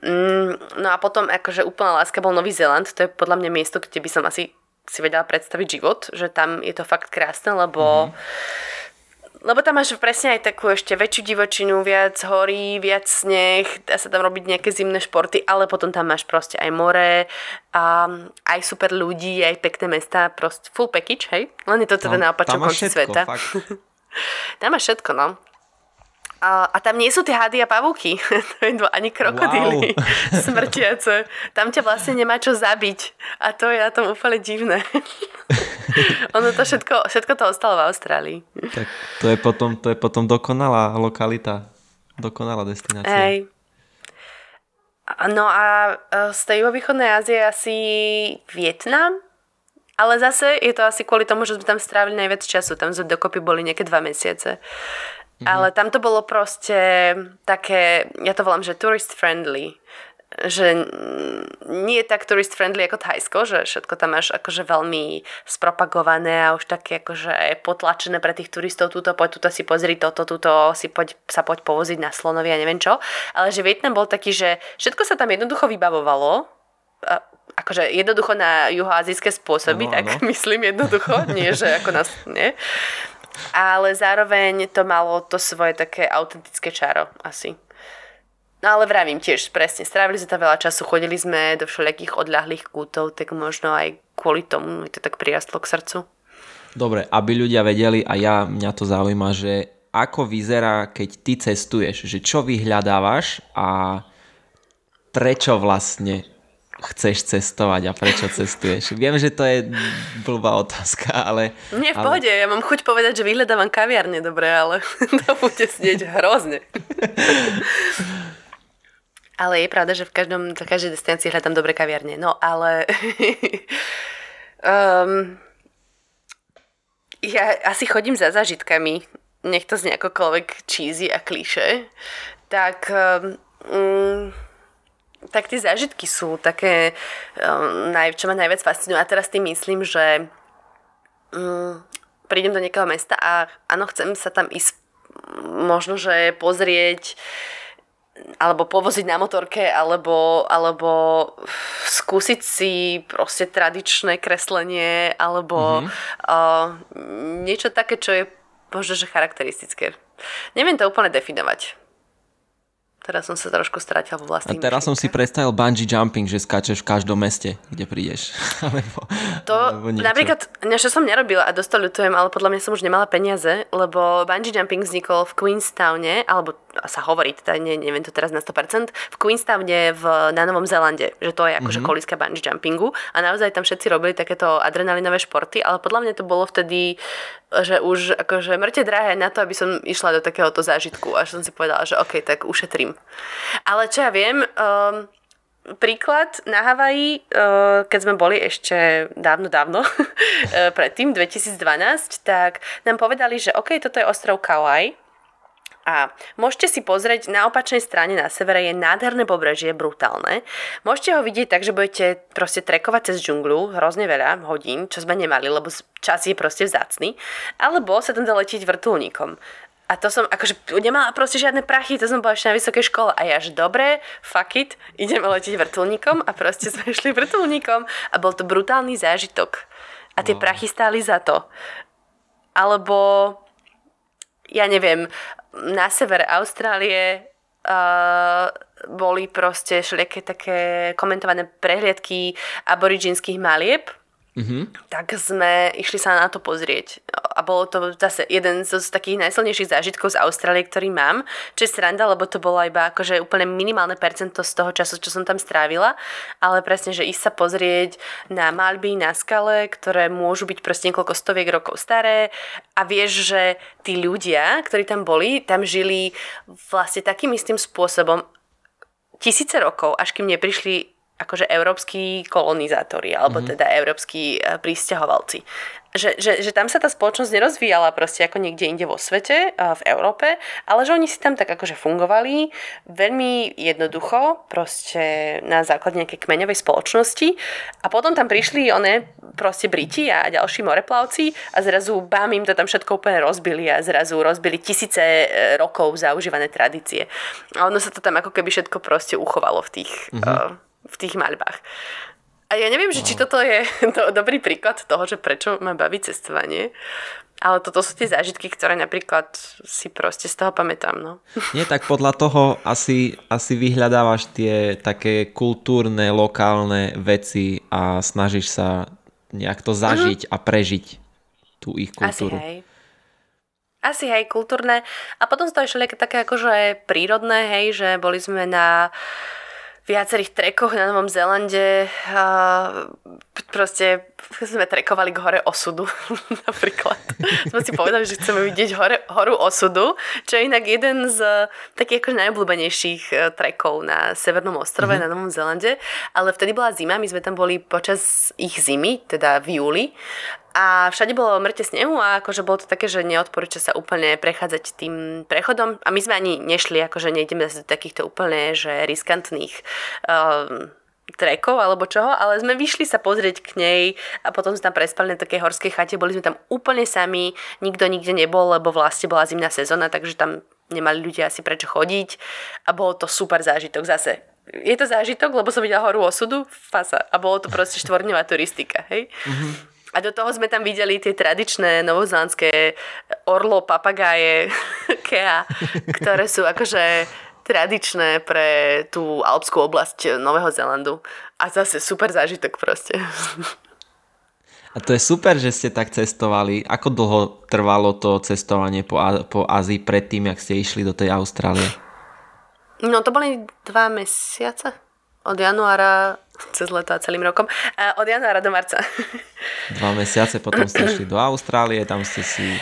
Mm, no a potom akože úplná láska bol Nový Zeland, to je podľa mňa miesto, kde by som asi si vedela predstaviť život, že tam je to fakt krásne, lebo mm-hmm lebo tam máš presne aj takú ešte väčšiu divočinu, viac horí, viac sneh, dá sa tam robiť nejaké zimné športy, ale potom tam máš proste aj more, a aj super ľudí, aj pekné mesta, proste full package, hej? Len je to teda na opačnom konci sveta. tam máš všetko, no. A, a tam nie sú tie hady a pavúky. ani krokodíly wow. smrtiace. Tam ťa vlastne nemá čo zabiť. A to je na tom úplne divné. ono to všetko, všetko to ostalo v Austrálii. Tak to je potom, to je potom dokonalá lokalita. Dokonalá destinácia. Hej. No a z tej juhovýchodnej Ázie asi Vietnam. Ale zase je to asi kvôli tomu, že sme tam strávili najviac času. Tam sme dokopy boli nejaké dva mesiace. Mm-hmm. Ale tam to bolo proste také, ja to volám, že tourist friendly že nie je tak tourist friendly ako Thajsko, že všetko tam máš akože veľmi spropagované a už také akože potlačené pre tých turistov, túto poď, túto si pozri toto, túto si poď, sa poď povoziť na slonovi a neviem čo. Ale že Vietnam bol taký, že všetko sa tam jednoducho vybavovalo, akože jednoducho na juhoazijské spôsoby, ano, tak ano. myslím jednoducho, nie že ako nás, nie ale zároveň to malo to svoje také autentické čaro asi. No ale vravím tiež, presne, strávili sme tam veľa času, chodili sme do všelijakých odľahlých kútov, tak možno aj kvôli tomu mi to tak prirastlo k srdcu. Dobre, aby ľudia vedeli a ja, mňa to zaujíma, že ako vyzerá, keď ty cestuješ, že čo vyhľadávaš a prečo vlastne chceš cestovať a prečo cestuješ? Viem, že to je blbá otázka, ale... Nie, v ale... pohode, ja mám chuť povedať, že vyhľadávam kaviarne dobre, ale to bude snieť hrozne. ale je pravda, že v každom, v každej destinácii hľadám dobré kaviarne. No, ale... um, ja asi chodím za zážitkami, nech to znie akokoľvek cheesy a kliše, tak um, tak tie zážitky sú také, um, čo ma najviac fascinuje. A teraz tým myslím, že um, prídem do nejakého mesta a áno, chcem sa tam ísť možno, že pozrieť alebo povoziť na motorke, alebo, alebo skúsiť si proste tradičné kreslenie, alebo mm-hmm. uh, niečo také, čo je možno, že charakteristické. Neviem to úplne definovať. Teraz som sa trošku stratil vo vlastných A teraz som si predstavil bungee jumping, že skáčeš v každom meste, kde prídeš. alebo, to alebo napríklad, čo som nerobila a dosť ľutujem, ale podľa mňa som už nemala peniaze, lebo bungee jumping vznikol v Queenstowne, alebo sa hovorí, teda ne, neviem to teraz na 100%, v Queenstowne v, na Novom Zélande, že to je akože mm-hmm. kolíska bungee jumpingu a naozaj tam všetci robili takéto adrenalinové športy, ale podľa mňa to bolo vtedy, že už akože mŕte drahé na to, aby som išla do takéhoto zážitku a som si povedala, že OK, tak ušetrím. Ale čo ja viem, um, príklad na Havaji, uh, keď sme boli ešte dávno, dávno, predtým, 2012, tak nám povedali, že OK, toto je ostrov Kauai, a môžete si pozrieť na opačnej strane na severe je nádherné pobrežie, brutálne. Môžete ho vidieť tak, že budete proste trekovať cez džunglu hrozne veľa hodín, čo sme nemali, lebo čas je proste vzácný. Alebo sa tam dá letieť vrtulníkom. A to som, akože nemala proste žiadne prachy, to som bola ešte na vysokej škole. A ja, že dobre, fuck it, ideme letieť vrtulníkom a proste sme išli vrtulníkom a bol to brutálny zážitok. A tie no. prachy stáli za to. Alebo ja neviem, na sever Austrálie uh, boli proste všelijaké také komentované prehliadky aboriginských malieb, Mm-hmm. tak sme išli sa na to pozrieť. A bolo to zase jeden z, takých najsilnejších zážitkov z Austrálie, ktorý mám. Čo je sranda, lebo to bolo iba akože úplne minimálne percento z toho času, čo som tam strávila. Ale presne, že ísť sa pozrieť na malby na skale, ktoré môžu byť proste niekoľko stoviek rokov staré. A vieš, že tí ľudia, ktorí tam boli, tam žili vlastne takým istým spôsobom tisíce rokov, až kým neprišli akože európsky kolonizátori, alebo mm-hmm. teda európsky e, pristahovalci. že, že, že tam sa tá spoločnosť nerozvíjala proste ako niekde inde vo svete, v Európe, ale že oni si tam tak akože fungovali veľmi jednoducho, proste na základe nejakej kmeňovej spoločnosti a potom tam prišli one proste Briti a ďalší moreplavci a zrazu bám im to tam všetko úplne rozbili a zrazu rozbili tisíce e, rokov zaužívané tradície. A ono sa to tam ako keby všetko proste uchovalo v tých, mm-hmm. Uh, v tých maľbách. A ja neviem, že či toto je to dobrý príklad toho, že prečo ma baví cestovanie, ale toto sú tie zážitky, ktoré napríklad si proste z toho pamätám. No. Nie, tak podľa toho asi, asi vyhľadávaš tie také kultúrne, lokálne veci a snažíš sa nejak to zažiť uh-huh. a prežiť tú ich kultúru. Asi hej. Asi hej, kultúrne. A potom sú to ešte také akože prírodné, hej, že boli sme na viacerých trekoch na Novom Zelande. Proste sme trekovali k hore osudu napríklad. sme si povedali, že chceme vidieť hore, horu osudu, čo je inak jeden z takých akože najobľúbenejších e, trekov na Severnom ostrove mm-hmm. na Novom Zelande. Ale vtedy bola zima, my sme tam boli počas ich zimy, teda v júli a všade bolo mŕte snehu a akože bolo to také, že neodporúča sa úplne prechádzať tým prechodom a my sme ani nešli, akože nejdeme z takýchto úplne že riskantných um, trekov alebo čoho, ale sme vyšli sa pozrieť k nej a potom sme tam prespali na takej horskej chate, boli sme tam úplne sami, nikto nikde nebol, lebo vlastne bola zimná sezóna, takže tam nemali ľudia asi prečo chodiť a bolo to super zážitok zase. Je to zážitok, lebo som videla horu osudu, fasa. A bolo to proste štvorňová turistika, hej? A do toho sme tam videli tie tradičné novozelandské orlo, papagáje, kea, ktoré sú akože tradičné pre tú alpskú oblasť Nového Zelandu. A zase super zážitok proste. A to je super, že ste tak cestovali. Ako dlho trvalo to cestovanie po, po Ázii predtým, jak ste išli do tej Austrálie? No to boli dva mesiace. Od januára cez leto a celým rokom. A od januára do marca. Dva mesiace potom ste išli do Austrálie, tam ste si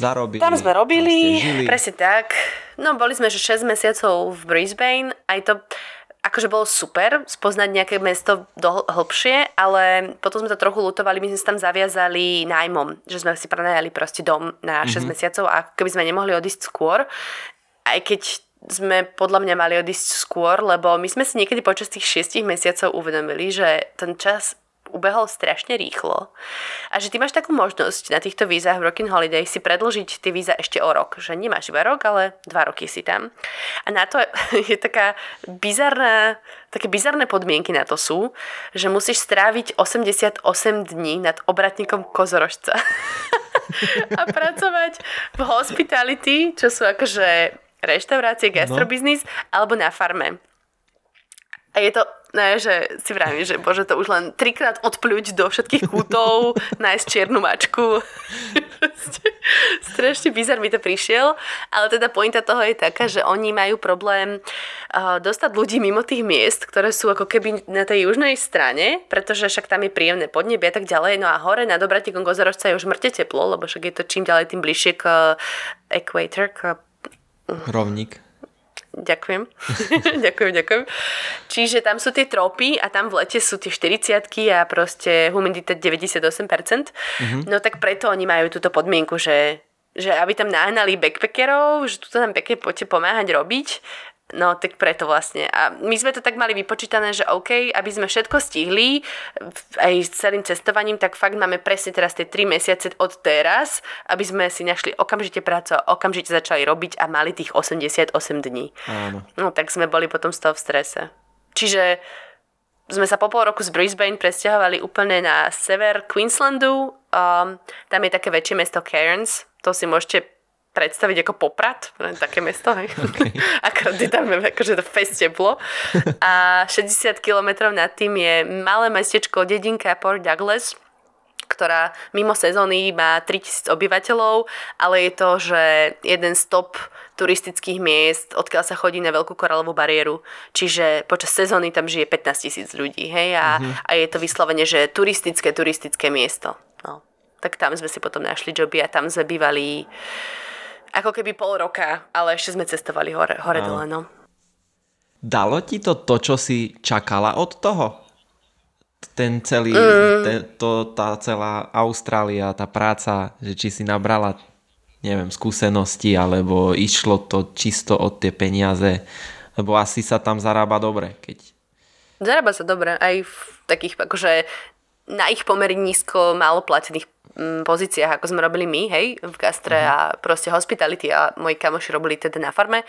zarobili. Tam sme robili, presne tak. No boli sme že 6 mesiacov v Brisbane, aj to akože bolo super spoznať nejaké mesto do hlbšie, ale potom sme to trochu lutovali, my sme sa tam zaviazali nájmom, že sme si prenajali proste dom na 6 mm-hmm. mesiacov a keby sme nemohli odísť skôr, aj keď sme podľa mňa mali odísť skôr, lebo my sme si niekedy počas tých šiestich mesiacov uvedomili, že ten čas ubehol strašne rýchlo a že ty máš takú možnosť na týchto vízach v Rockin' Holiday si predlžiť tie víza ešte o rok, že nemáš iba rok, ale dva roky si tam. A na to je taká bizarná, také bizarné podmienky na to sú, že musíš stráviť 88 dní nad obratníkom kozorožca a pracovať v hospitality, čo sú akože reštaurácie, gastrobiznis, no. alebo na farme. A je to, ne, že si vravím, že bože, to už len trikrát odpľuť do všetkých kútov, nájsť čiernu mačku. Strašne bizar mi to prišiel, ale teda pointa toho je taká, že oni majú problém uh, dostať ľudí mimo tých miest, ktoré sú ako keby na tej južnej strane, pretože však tam je príjemné podnebie a tak ďalej. No a hore na Dobratíkom Gozorožca je už mŕte teplo, lebo však je to čím ďalej tým bližšie k equator, k Rovník. Ďakujem. ďakujem, ďakujem. Čiže tam sú tie tropy a tam v lete sú tie 40 a proste humidita 98%. Mm-hmm. No tak preto oni majú túto podmienku, že že aby tam nahnali backpackerov, že tu nám pekne poďte pomáhať robiť No, tak preto vlastne. A my sme to tak mali vypočítané, že OK, aby sme všetko stihli aj s celým cestovaním, tak fakt máme presne teraz tie 3 mesiace od teraz, aby sme si našli okamžite prácu a okamžite začali robiť a mali tých 88 dní. Áno. No, tak sme boli potom z toho v strese. Čiže sme sa po pol roku z Brisbane presťahovali úplne na sever Queenslandu. Um, tam je také väčšie mesto Cairns. To si môžete predstaviť ako Poprad, také mesto, hej. Okay. Akorát je tam akože to fest teplo. A 60 km nad tým je malé mestečko, dedinka Port Douglas, ktorá mimo sezóny má 3000 obyvateľov, ale je to, že jeden stop turistických miest, odkiaľ sa chodí na Veľkú koralovú bariéru. Čiže počas sezóny tam žije 15 tisíc ľudí, hej, a, mm-hmm. a je to vyslovene, že turistické, turistické miesto. No. Tak tam sme si potom našli joby a tam sme bývali ako keby pol roka, ale ešte sme cestovali hore, hore dole, no. Dalo ti to to, čo si čakala od toho? ten celý, mm. ten, to, tá celá Austrália, tá práca, že či si nabrala neviem, skúsenosti, alebo išlo to čisto od tie peniaze, lebo asi sa tam zarába dobre, keď... Zarába sa dobre, aj v takých, akože na ich pomery nízko, málo platených pozíciách, ako sme robili my, hej, v gastre uh-huh. a proste hospitality a moji kamoši robili teda na farme.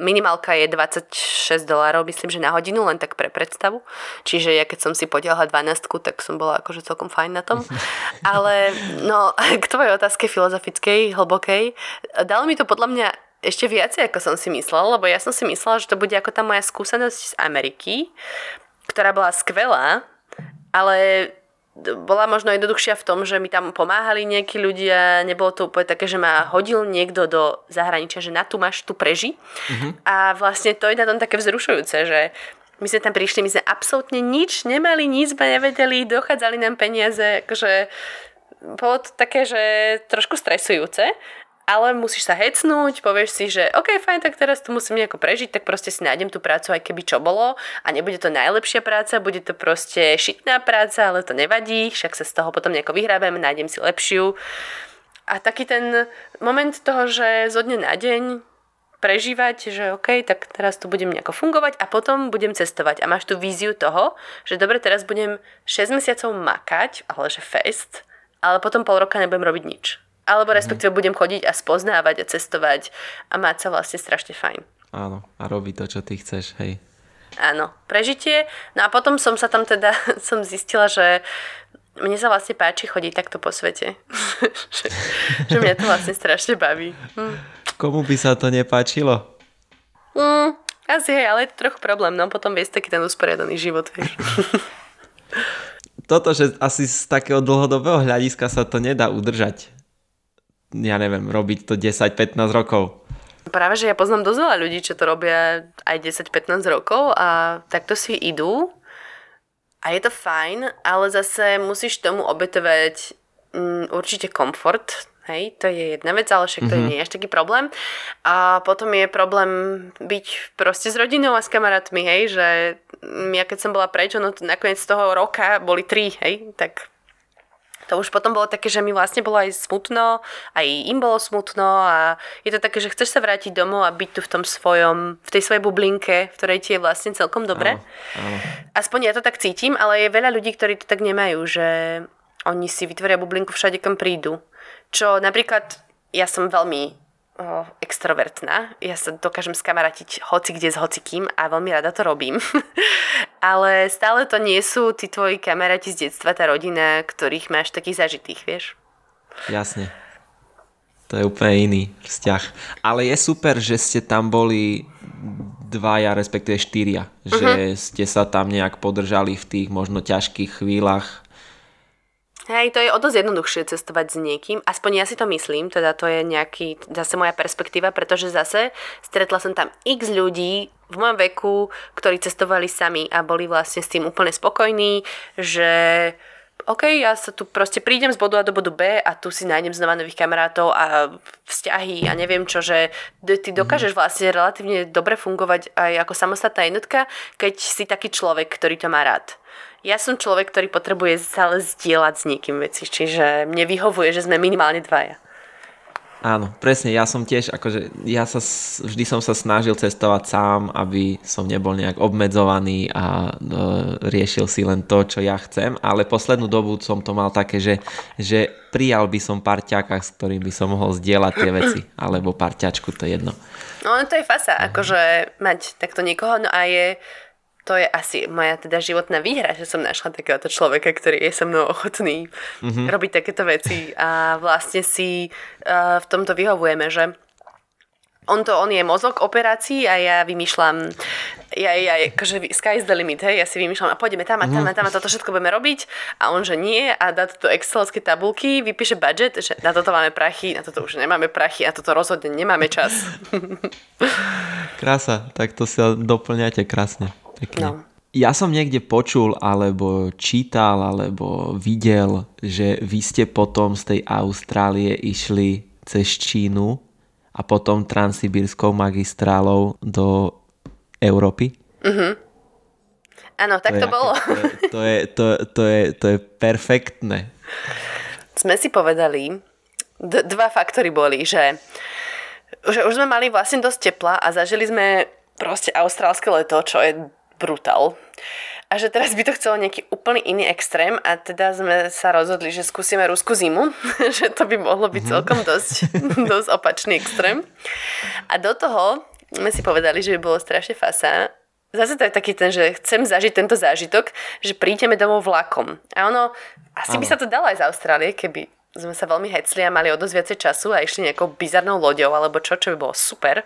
Minimálka je 26 dolárov, myslím, že na hodinu, len tak pre predstavu. Čiže ja keď som si podielala 12, tak som bola akože celkom fajn na tom. Ale no, k tvojej otázke filozofickej, hlbokej, dalo mi to podľa mňa ešte viacej, ako som si myslela, lebo ja som si myslela, že to bude ako tá moja skúsenosť z Ameriky, ktorá bola skvelá, ale bola možno jednoduchšia v tom, že mi tam pomáhali nejakí ľudia, nebolo to úplne také, že ma hodil niekto do zahraničia, že na tu máš, tu preži. Uh-huh. A vlastne to je na tom také vzrušujúce, že my sme tam prišli, my sme absolútne nič nemali, nič sme nevedeli, dochádzali nám peniaze, akože bolo to také, že trošku stresujúce, ale musíš sa hecnúť, povieš si, že OK, fajn, tak teraz tu musím nejako prežiť, tak proste si nájdem tú prácu, aj keby čo bolo a nebude to najlepšia práca, bude to proste šitná práca, ale to nevadí, však sa z toho potom nejako vyhrábem, nájdem si lepšiu. A taký ten moment toho, že zo dňa na deň prežívať, že OK, tak teraz tu budem nejako fungovať a potom budem cestovať. A máš tú víziu toho, že dobre, teraz budem 6 mesiacov makať, ale že fest, ale potom pol roka nebudem robiť nič. Alebo respektíve budem chodiť a spoznávať a cestovať a mať sa vlastne strašne fajn. Áno, a robiť to, čo ty chceš, hej. Áno, prežitie. No a potom som sa tam teda, som zistila, že mne sa vlastne páči chodiť takto po svete. že, že mňa to vlastne strašne baví. Hm. Komu by sa to nepáčilo? Hm, asi hej, ale je to trochu problém, no potom viesť taký ten usporiadaný život, vieš. Toto, že asi z takého dlhodobého hľadiska sa to nedá udržať ja neviem, robiť to 10-15 rokov. Práve, že ja poznám dosť veľa ľudí, čo to robia aj 10-15 rokov a takto si idú a je to fajn, ale zase musíš tomu obetovať mm, určite komfort, hej, to je jedna vec, ale však to mm-hmm. nie je až taký problém. A potom je problém byť proste s rodinou a s kamarátmi, hej, že ja keď som bola preč, no nakoniec z toho roka boli tri, hej, tak to už potom bolo také, že mi vlastne bolo aj smutno, aj im bolo smutno a je to také, že chceš sa vrátiť domov a byť tu v tom svojom, v tej svojej bublinke, v ktorej ti je vlastne celkom dobre. Áno, áno. Aspoň ja to tak cítim, ale je veľa ľudí, ktorí to tak nemajú, že oni si vytvoria bublinku všade, kam prídu. Čo napríklad ja som veľmi o, extrovertná. Ja sa dokážem skamarátiť hoci kde s hocikým a veľmi rada to robím. Ale stále to nie sú tí tvoji kamaráti z detstva, tá rodina, ktorých máš takých zažitých, vieš? Jasne. To je úplne iný vzťah. Ale je super, že ste tam boli dvaja, respektíve štyria. Uh-huh. Že mhm. ste sa tam nejak podržali v tých možno ťažkých chvíľach Hej, to je o dosť jednoduchšie cestovať s niekým, aspoň ja si to myslím, teda to je nejaký, zase moja perspektíva, pretože zase stretla som tam x ľudí v mojom veku, ktorí cestovali sami a boli vlastne s tým úplne spokojní, že OK, ja sa tu proste prídem z bodu A do bodu B a tu si nájdem znova nových kamarátov a vzťahy a neviem čo, že ty dokážeš vlastne relatívne dobre fungovať aj ako samostatná jednotka, keď si taký človek, ktorý to má rád ja som človek, ktorý potrebuje stále zdieľať s niekým veci, čiže mne vyhovuje, že sme minimálne dvaja. Áno, presne, ja som tiež, akože ja sa, vždy som sa snažil cestovať sám, aby som nebol nejak obmedzovaný a e, riešil si len to, čo ja chcem, ale poslednú dobu som to mal také, že, že prijal by som parťáka, s ktorým by som mohol zdieľať tie veci, alebo parťačku, to je jedno. No to je fasa, akože mať takto niekoho, no a je to je asi moja teda životná výhra, že som našla takéhoto človeka, ktorý je so mnou ochotný mm-hmm. robiť takéto veci a vlastne si uh, v tomto vyhovujeme, že on to, on je mozog operácií a ja vymýšľam, ja, ja, akože sky is the limit, hej, ja si vymýšľam a pôjdeme tam a tam a tam a toto všetko budeme robiť a on, že nie a dá toto excelovské tabulky, vypíše budget, že na toto máme prachy, na toto už nemáme prachy a toto rozhodne nemáme čas. Krása, tak to sa doplňate krásne. Pekne. No. Ja som niekde počul, alebo čítal, alebo videl, že vy ste potom z tej Austrálie išli cez Čínu a potom transsibírskou magistrálou do Európy. Uh-huh. Áno, tak to, to bolo. To je, to, je, to, je, to je perfektné. Sme si povedali, d- dva faktory boli, že, že už sme mali vlastne dosť tepla a zažili sme proste austrálske leto, čo je brutál. A že teraz by to chcelo nejaký úplný iný extrém a teda sme sa rozhodli, že skúsime ruskú zimu, že to by mohlo byť mhm. celkom dosť, dosť opačný extrém. A do toho sme si povedali, že by bolo strašne fasa. Zase to je taký ten, že chcem zažiť tento zážitok, že prídeme domov vlakom. A ono, asi ano. by sa to dalo aj z Austrálie, keby sme sa veľmi hecli a mali o dosť viacej času a išli nejakou bizarnou loďou alebo čo, čo by bolo super.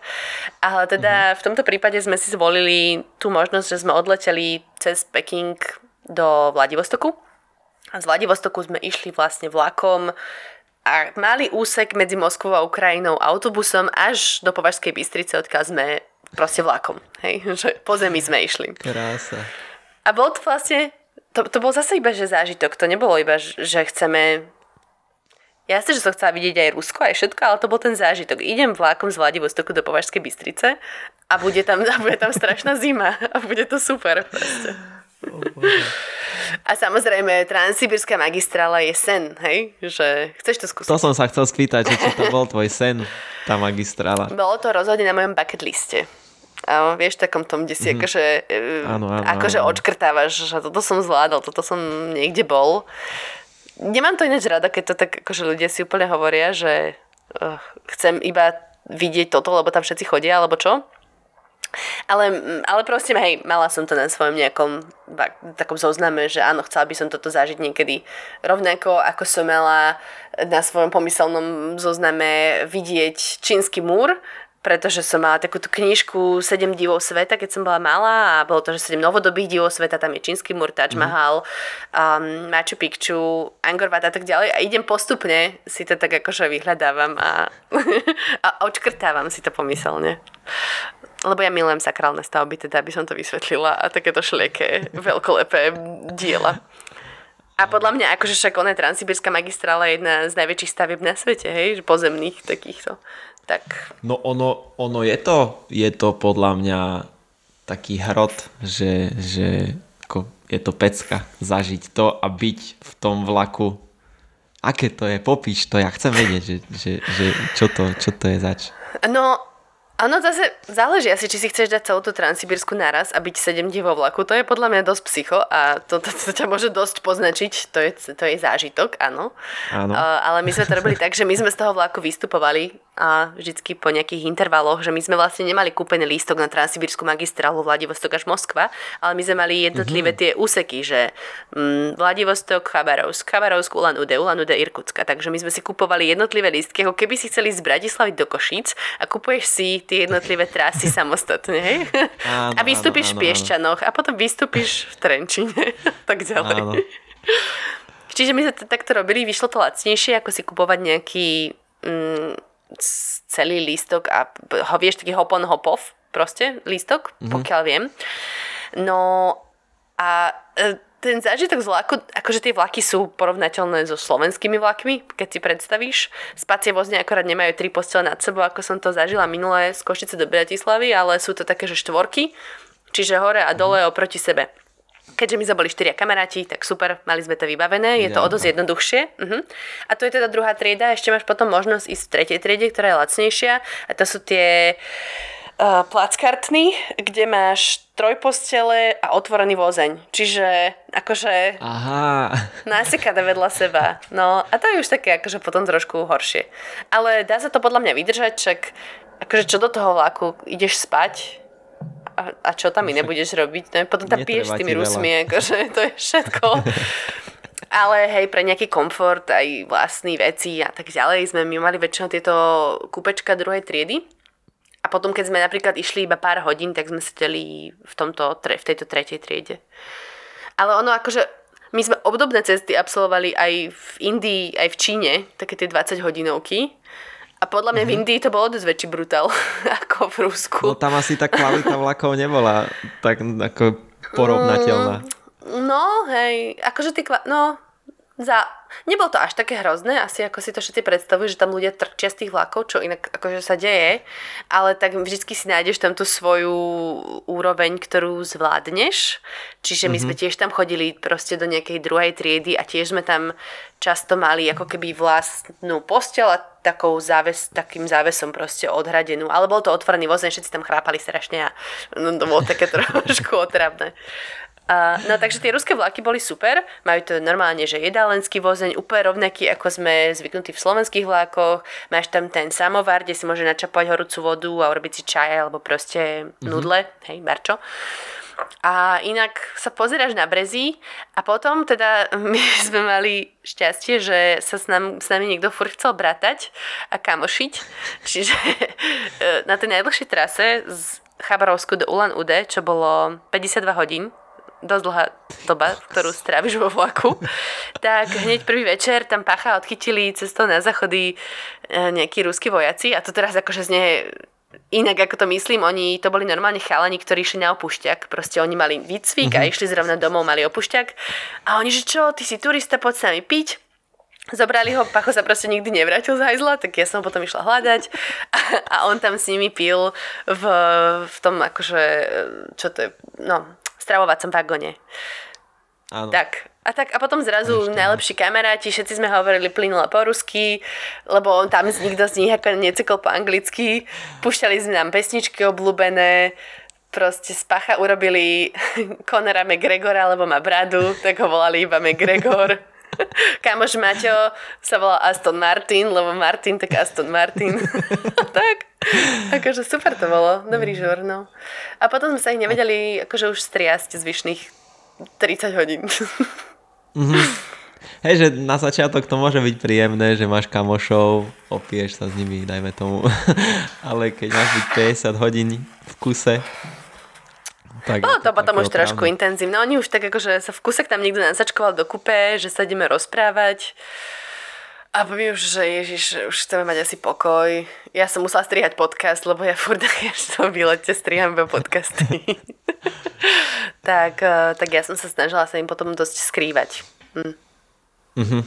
Ale teda mm-hmm. v tomto prípade sme si zvolili tú možnosť, že sme odleteli cez Peking do Vladivostoku. A z Vladivostoku sme išli vlastne vlakom a mali úsek medzi Moskvou a Ukrajinou autobusom až do Považskej Bystrice, odkiaľ sme proste vlakom. Hej, že po zemi sme išli. Krása. A bol to vlastne, to, to bol zase iba, že zážitok. To nebolo iba, že chceme Jasne, že som chcela vidieť aj Rusko, aj všetko, ale to bol ten zážitok. Idem vlákom z Vladivostoku do Považskej Bystrice a bude tam, a bude tam strašná zima a bude to super proste. Oh, a samozrejme, Transsibírska magistrála je sen, hej? Že chceš to skúsiť? To som sa chcel spýtať, či to bol tvoj sen, tá magistrála. Bolo to rozhodne na mojom bucket liste. A vieš, takom tom, kde si mm-hmm. akože, áno, áno, akože áno. odškrtávaš, že toto som zvládol, toto som niekde bol. Nemám to ináč rada, keď to tak akože ľudia si úplne hovoria, že uh, chcem iba vidieť toto, lebo tam všetci chodia, alebo čo. Ale, ale proste, hej, mala som to na svojom nejakom takom zozname, že áno, chcela by som toto zažiť niekedy rovnako, ako som mala na svojom pomyselnom zozname vidieť čínsky múr, pretože som mala takúto knižku 7 divov sveta, keď som bola malá a bolo to, že 7 novodobých divov sveta, tam je čínsky mur, Taj mhm. Mahal, um, Machu Picchu, Angkor Wat a tak ďalej a idem postupne, si to tak akože vyhľadávam a, a očkrtávam si to pomyselne. Lebo ja milujem sakrálne stavby, teda aby som to vysvetlila a takéto šlieké, veľkolepé diela. A podľa mňa, akože však ona je Transsibírska magistrála je jedna z najväčších stavieb na svete, hej, pozemných takýchto tak... No ono, ono je to, je to podľa mňa taký hrot, že, že ako je to pecka zažiť to a byť v tom vlaku. Aké to je? Popíš to, ja chcem vedieť, že, že, že čo, to, čo to je zač. No, Áno, zase záleží asi, či si chceš dať celú tú transsibírsku naraz a byť 7 dní vo vlaku. To je podľa mňa dosť psycho a to, to, to ťa môže dosť poznačiť. To je, to je zážitok, áno. áno. Uh, ale my sme to robili tak, že my sme z toho vlaku vystupovali a vždycky po nejakých intervaloch, že my sme vlastne nemali kúpený lístok na Transsibírskú magistrálu Vladivostok až Moskva, ale my sme mali jednotlivé mm-hmm. tie úseky, že mm, Vladivostok, Chabarovsk, Chabarovsk, Ulan Ude, Ulan Ude, Irkutska. Takže my sme si kupovali jednotlivé lístky, ako keby si chceli z Bratislavy do Košíc a kupuješ si tie jednotlivé trasy samostatne, hej? Áno, a vystúpiš áno, áno, v Piešťanoch a potom vystúpiš v Trenčine tak ďalej. Áno. Čiže my sme to takto robili, vyšlo to lacnejšie, ako si kupovať nejaký mm, celý lístok a ho vieš taký hop on hop off proste lístok, mm-hmm. pokiaľ viem. No a e, ten zážitok z vlaku, akože tie vlaky sú porovnateľné so slovenskými vlakmi, keď si predstavíš. Spacie vozne akorát nemajú tri postele nad sebou, ako som to zažila minulé z Košice do Bratislavy, ale sú to také, že štvorky, čiže hore a dole mm-hmm. oproti sebe. Keďže my sme boli štyria kamaráti, tak super, mali sme to vybavené, je to o dosť jednoduchšie. Uh-huh. A to je teda druhá trieda, ešte máš potom možnosť ísť v tretej triede, ktorá je lacnejšia. A to sú tie uh, plackartny, kde máš trojpostele a otvorený vozeň. Čiže akože Aha. násekané vedľa seba. No a to je už také akože potom trošku horšie. Ale dá sa to podľa mňa vydržať, čak akože čo do toho vlaku, ideš spať, a, a čo tam iné budeš robiť? No, potom tam piješ s tými Rusmi, akože to je všetko. Ale hej, pre nejaký komfort, aj vlastný veci a tak ďalej sme my mali väčšinou tieto kúpečka druhej triedy. A potom, keď sme napríklad išli iba pár hodín, tak sme sedeli v, tomto, v tejto tretej triede. Ale ono akože, my sme obdobné cesty absolvovali aj v Indii, aj v Číne, také tie 20 hodinovky. A podľa mňa mm-hmm. v Indii to bolo dosť väčší brutál ako v Rusku. No tam asi tá kvalita vlakov nebola tak ako porovnateľná. Mm, no, hej, akože ty, no, za... Nebolo to až také hrozné, asi ako si to všetci predstavujú, že tam ľudia trčia z tých vlakov, čo inak akože sa deje, ale tak vždycky si nájdeš tam tú svoju úroveň, ktorú zvládneš. Čiže my mm-hmm. sme tiež tam chodili proste do nejakej druhej triedy a tiež sme tam často mali ako keby vlastnú postel a takou záves, takým závesom proste odhradenú. Ale bol to otvorený vozeň, všetci tam chrápali strašne a no, to bolo také trošku otravné. A, no takže tie ruské vlaky boli super, majú to normálne, že jedálenský vozeň, úplne rovnaký, ako sme zvyknutí v slovenských vlakoch, máš tam ten samovar, kde si môže načapať horúcu vodu a urobiť si čaj alebo proste mm-hmm. nudle, hej, barčo. A inak sa pozeráš na brezí a potom teda my sme mali šťastie, že sa s, nám, s nami niekto furt chcel bratať a kamošiť. Čiže e, na tej najdlhšej trase z Chabarovsku do Ulan Ude, čo bolo 52 hodín, dosť dlhá doba, ktorú stráviš vo vlaku, tak hneď prvý večer tam pacha odchytili cestou na záchody e, nejakí ruskí vojaci a to teraz akože znie inak ako to myslím, oni to boli normálne chalani, ktorí išli na opušťak. Proste oni mali výcvik mm-hmm. a mhm. išli zrovna domov, mali opušťak. A oni, že čo, ty si turista, poď sa mi piť. Zobrali ho, Pacho sa proste nikdy nevrátil z hajzla, tak ja som potom išla hľadať a, a on tam s nimi pil v, v tom akože, čo to je, no, stravovacom vagóne. Áno. Tak. A tak a potom zrazu Ešte, najlepší kamaráti, všetci sme hovorili plynule po rusky, lebo tam nikto z nich ako necekol po anglicky. Púšťali sme nám pesničky obľúbené, proste z pacha urobili Conora McGregora, lebo má bradu, tak ho volali iba McGregor. Kamoš Maťo sa volal Aston Martin, lebo Martin, tak Aston Martin. tak, akože super to bolo, dobrý žur, no. A potom sme sa ich nevedeli akože už striasť zvyšných 30 hodín. mm-hmm. Hej, že na začiatok to môže byť príjemné, že máš kamošov, opieš sa s nimi, dajme tomu. Ale keď máš byť 50 hodín v kuse, tak Bolo to, to potom už trošku intenzívne. Oni už tak akože sa v kuse tam niekto nasačkoval do kupe, že sa ideme rozprávať. A my už, že Ježiš, už chceme mať asi pokoj. Ja som musela strihať podcast, lebo ja furt až to výlete striham iba podcasty. tak, eh, tak ja som sa snažila sa im potom dosť skrývať. Hm. Mm-hmm.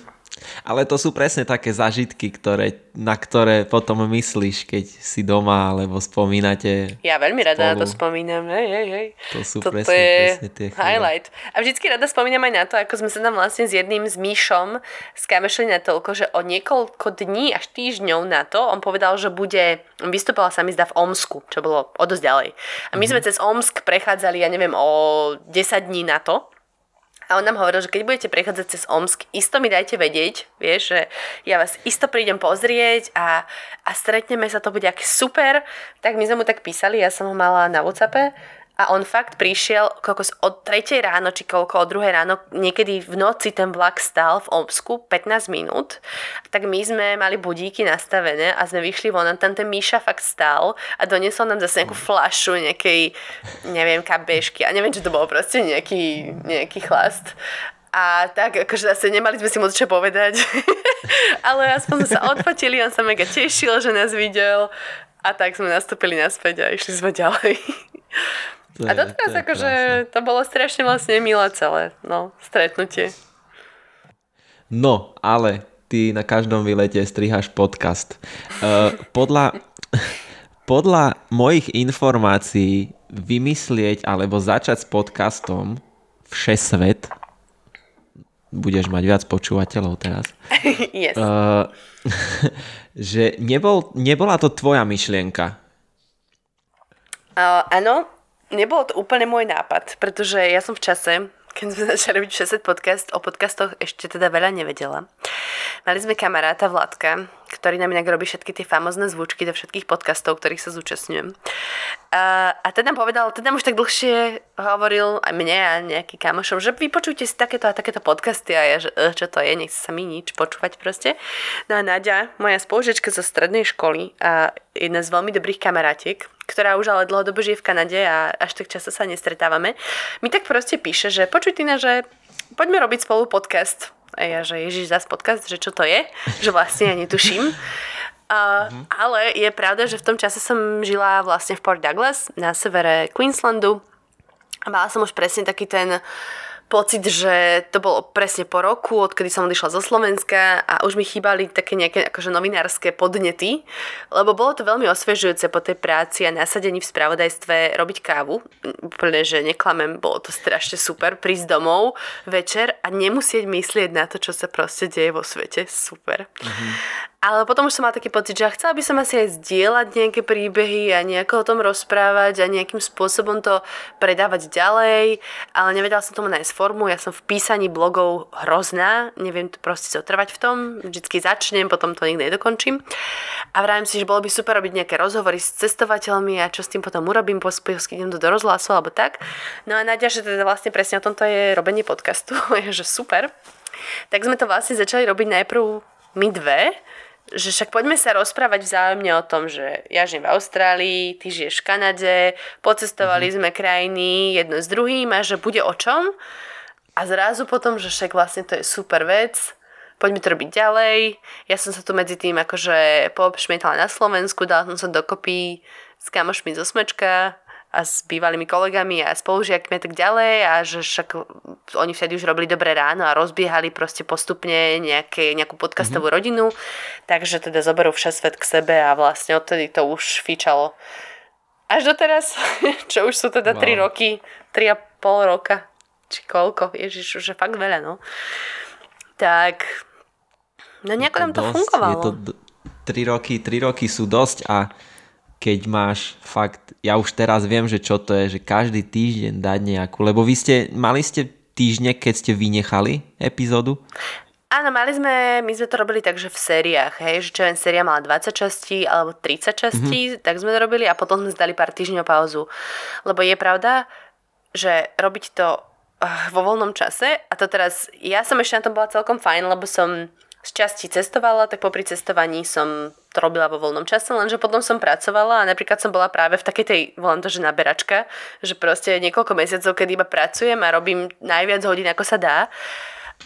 Ale to sú presne také zažitky, ktoré, na ktoré potom myslíš, keď si doma alebo spomínate. Ja veľmi rada spolu. to spomínam. Hej, hej, hej. To sú Toto presne, je presne tie chvíle. highlight. A vždycky rada spomínam aj na to, ako sme sa tam vlastne s jedným s Míšom skamešli na toľko, že o niekoľko dní až týždňov na to on povedal, že bude, on vystupoval sa mi zdá v Omsku, čo bolo o dosť ďalej. A my mm-hmm. sme cez Omsk prechádzali, ja neviem, o 10 dní na to a on nám hovoril, že keď budete prechádzať cez Omsk, isto mi dajte vedieť, vieš, že ja vás isto prídem pozrieť a, a stretneme sa, to bude aký super. Tak my sme mu tak písali, ja som ho mala na WhatsAppe a on fakt prišiel kokos od 3 ráno, či koľko, od 2 ráno, niekedy v noci ten vlak stal v Omsku 15 minút, tak my sme mali budíky nastavené a sme vyšli von a tam ten Míša fakt stal a doniesol nám zase nejakú flašu nejakej, neviem, kabešky a neviem, čo to bolo proste nejaký, nejaký chlast. A tak, akože zase nemali sme si moc čo povedať. Ale aspoň sme sa odfotili, on sa mega tešil, že nás videl. A tak sme nastúpili naspäť a išli sme ďalej. To a to teraz akože to bolo strašne vlastne milé celé, no, stretnutie. No, ale ty na každom výlete strihaš podcast. Uh, podľa, podľa mojich informácií vymyslieť alebo začať s podcastom Všesvet budeš mať viac počúvateľov teraz. yes. Uh, že nebol, nebola to tvoja myšlienka. Uh, áno, nebol to úplne môj nápad, pretože ja som v čase, keď sme začali robiť 60 podcast, o podcastoch ešte teda veľa nevedela. Mali sme kamaráta Vladka, ktorý nám inak robí všetky tie famozné zvučky do všetkých podcastov, ktorých sa zúčastňujem. A, a teda nám povedal, teda už tak dlhšie hovoril aj mne a nejaký kamošom, že vypočujte si takéto a takéto podcasty a ja, že e, čo to je, nechce sa mi nič počúvať proste. No a Nadia, moja spolužečka zo strednej školy a jedna z veľmi dobrých kamarátiek, ktorá už ale dlhodobo žije v Kanade a až tak často sa nestretávame, mi tak proste píše, že počuj Tina, že poďme robiť spolu podcast a ja, že Ježiš, zás podcast, že čo to je? Že vlastne ja netuším. Uh, mm-hmm. Ale je pravda, že v tom čase som žila vlastne v Port Douglas na severe Queenslandu a mala som už presne taký ten pocit, že to bolo presne po roku, odkedy som odišla zo Slovenska a už mi chýbali také nejaké akože novinárske podnety, lebo bolo to veľmi osviežujúce po tej práci a nasadení v spravodajstve robiť kávu. Úplne, že neklamem, bolo to strašne super prísť domov večer a nemusieť myslieť na to, čo sa proste deje vo svete. Super. Mm-hmm. Ale potom už som mala taký pocit, že chcela by som asi aj zdieľať nejaké príbehy a nejako o tom rozprávať a nejakým spôsobom to predávať ďalej, ale nevedela som tomu nájsť formu. Ja som v písaní blogov hrozná, neviem proste zotrvať v tom, vždycky začnem, potom to nikdy nedokončím. A vravím si, že bolo by super robiť nejaké rozhovory s cestovateľmi a čo s tým potom urobím, poskytnem to do rozhlasu alebo tak. No a Nadia, že teda vlastne presne o tomto je robenie podcastu, že super. Tak sme to vlastne začali robiť najprv my dve, že však poďme sa rozprávať vzájomne o tom, že ja žijem v Austrálii, ty žiješ v Kanade, pocestovali mm-hmm. sme krajiny jedno s druhým a že bude o čom. A zrazu potom, že však vlastne to je super vec, poďme to robiť ďalej. Ja som sa tu medzi tým akože poobšmietala na Slovensku, dala som sa dokopy s kamošmi zo Smečka, a s bývalými kolegami a spolužiakmi a tak ďalej a že však oni vtedy už robili dobré ráno a rozbiehali proste postupne nejaké, nejakú podcastovú mm-hmm. rodinu, takže teda zoberú vše svet k sebe a vlastne odtedy to už fíčalo. Až doteraz, čo už sú teda wow. 3 roky, 3,5 roka, či koľko, ježiš, už je fakt veľa, no. Tak, no nejako nám to dosť, fungovalo. Je to d- 3 roky, 3 roky sú dosť a keď máš fakt, ja už teraz viem, že čo to je, že každý týždeň dať nejakú, lebo vy ste, mali ste týždne, keď ste vynechali epizódu? Áno, mali sme, my sme to robili tak, že v sériách, hej, že čo len séria mala 20 častí alebo 30 častí, mm-hmm. tak sme to robili a potom sme zdali pár týždňov pauzu. Lebo je pravda, že robiť to uh, vo voľnom čase a to teraz, ja som ešte na tom bola celkom fajn, lebo som z časti cestovala, tak popri cestovaní som to robila vo voľnom čase, lenže potom som pracovala a napríklad som bola práve v takej tej, volám to, že naberačka, že proste niekoľko mesiacov, kedy iba pracujem a robím najviac hodín, ako sa dá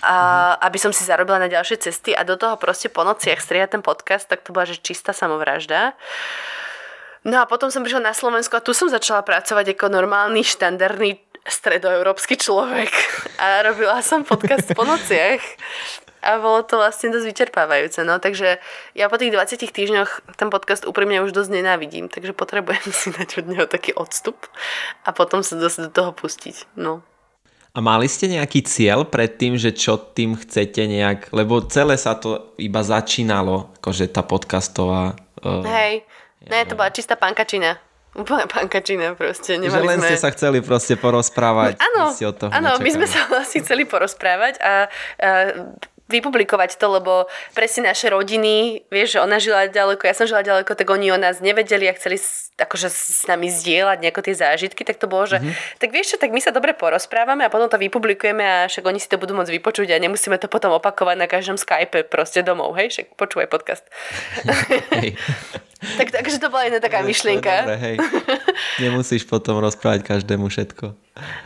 a mm-hmm. aby som si zarobila na ďalšie cesty a do toho proste po nociach strihať ten podcast, tak to bola že čistá samovražda. No a potom som prišla na Slovensku a tu som začala pracovať ako normálny, štandardný stredoeurópsky človek a robila som podcast po nociach a bolo to vlastne dosť vyčerpávajúce. No. Takže ja po tých 20 týždňoch ten podcast úprimne už dosť nenávidím, takže potrebujem si dať od neho taký odstup a potom sa dosť do toho pustiť. No. A mali ste nejaký cieľ pred tým, že čo tým chcete nejak, lebo celé sa to iba začínalo, akože tá podcastová... Uh, Hej, ja ne, to bola čistá pankačina. Úplne pankačina proste. Nemali že len sme... ste sa chceli proste porozprávať. Áno, áno my sme sa vlastne chceli porozprávať a, a vypublikovať to, lebo presne naše rodiny, vieš, že ona žila ďaleko, ja som žila ďaleko, tak oni o nás nevedeli a chceli akože s nami zdieľať nejako tie zážitky, tak to bolo, že mm-hmm. tak vieš čo, tak my sa dobre porozprávame a potom to vypublikujeme a však oni si to budú môcť vypočuť a nemusíme to potom opakovať na každom Skype proste domov, hej, však počúvaj podcast. tak, takže to bola jedna taká myšlienka. Dobre, hej. Nemusíš potom rozprávať každému všetko.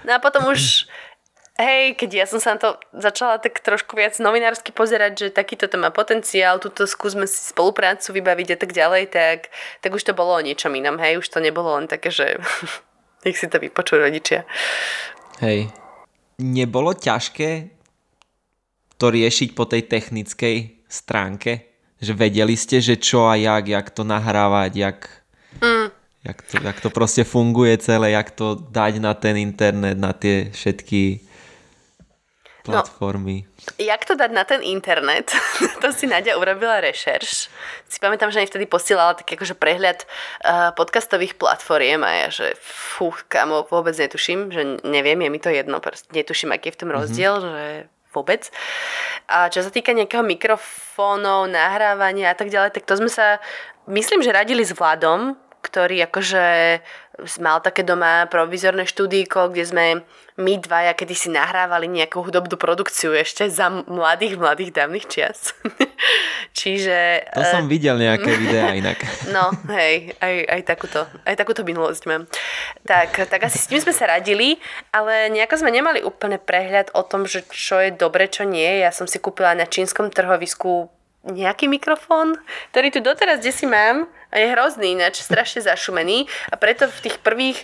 No a potom už Hej, keď ja som sa na to začala tak trošku viac novinársky pozerať, že takýto to má potenciál, túto skúsme si spoluprácu vybaviť a tak ďalej, tak, tak už to bolo o niečom inom, hej, už to nebolo len také, že nech si to vypočujú rodičia. Hej. Nebolo ťažké to riešiť po tej technickej stránke? Že vedeli ste, že čo a jak, jak to nahrávať, jak... Mm. Jak to, jak to proste funguje celé, jak to dať na ten internet, na tie všetky platformy. No, jak to dať na ten internet? to si Nadia urobila rešerš. Si pamätám, že aj vtedy posielala taký akože prehľad uh, podcastových platformiem a ja, že fú, kamo, vôbec netuším, že neviem, je mi to jedno, proste netuším, aký je v tom mhm. rozdiel, mm-hmm. že vôbec. A čo sa týka nejakého mikrofónov, nahrávania a tak ďalej, tak to sme sa, myslím, že radili s Vladom, ktorý akože mal také doma provizorné štúdíko, kde sme my dvaja kedy si nahrávali nejakú hudobnú produkciu ešte za mladých, mladých dávnych čias. Čiže... To som videl nejaké videá inak. no, hej, aj, aj, takúto, aj takúto minulosť mám. Tak, tak asi s tým sme sa radili, ale nejako sme nemali úplne prehľad o tom, že čo je dobre, čo nie. Ja som si kúpila na čínskom trhovisku nejaký mikrofón, ktorý tu doteraz kde si mám a je hrozný, ináč strašne zašumený a preto v tých prvých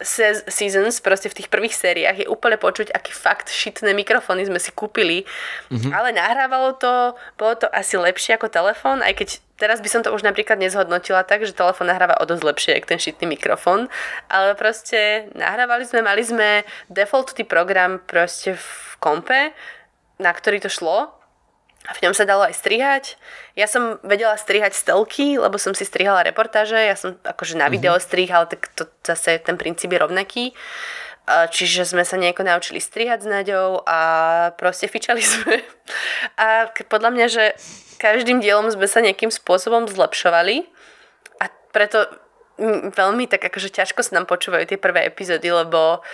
Seasons, proste v tých prvých sériách je úplne počuť, aký fakt šitné mikrofóny sme si kúpili. Mm-hmm. Ale nahrávalo to, bolo to asi lepšie ako telefón, aj keď teraz by som to už napríklad nezhodnotila tak, že telefón nahráva o dosť lepšie, ako ten šitný mikrofón. Ale proste nahrávali sme, mali sme defaultný program proste v kompe, na ktorý to šlo a v ňom sa dalo aj strihať. Ja som vedela strihať stelky, lebo som si strihala reportáže. Ja som akože na video mm-hmm. strih, ale tak to zase ten princíp je rovnaký. Čiže sme sa nejako naučili strihať s Naďou a proste fičali sme. A podľa mňa, že každým dielom sme sa nejakým spôsobom zlepšovali a preto veľmi tak akože ťažko sa nám počúvajú tie prvé epizódy, lebo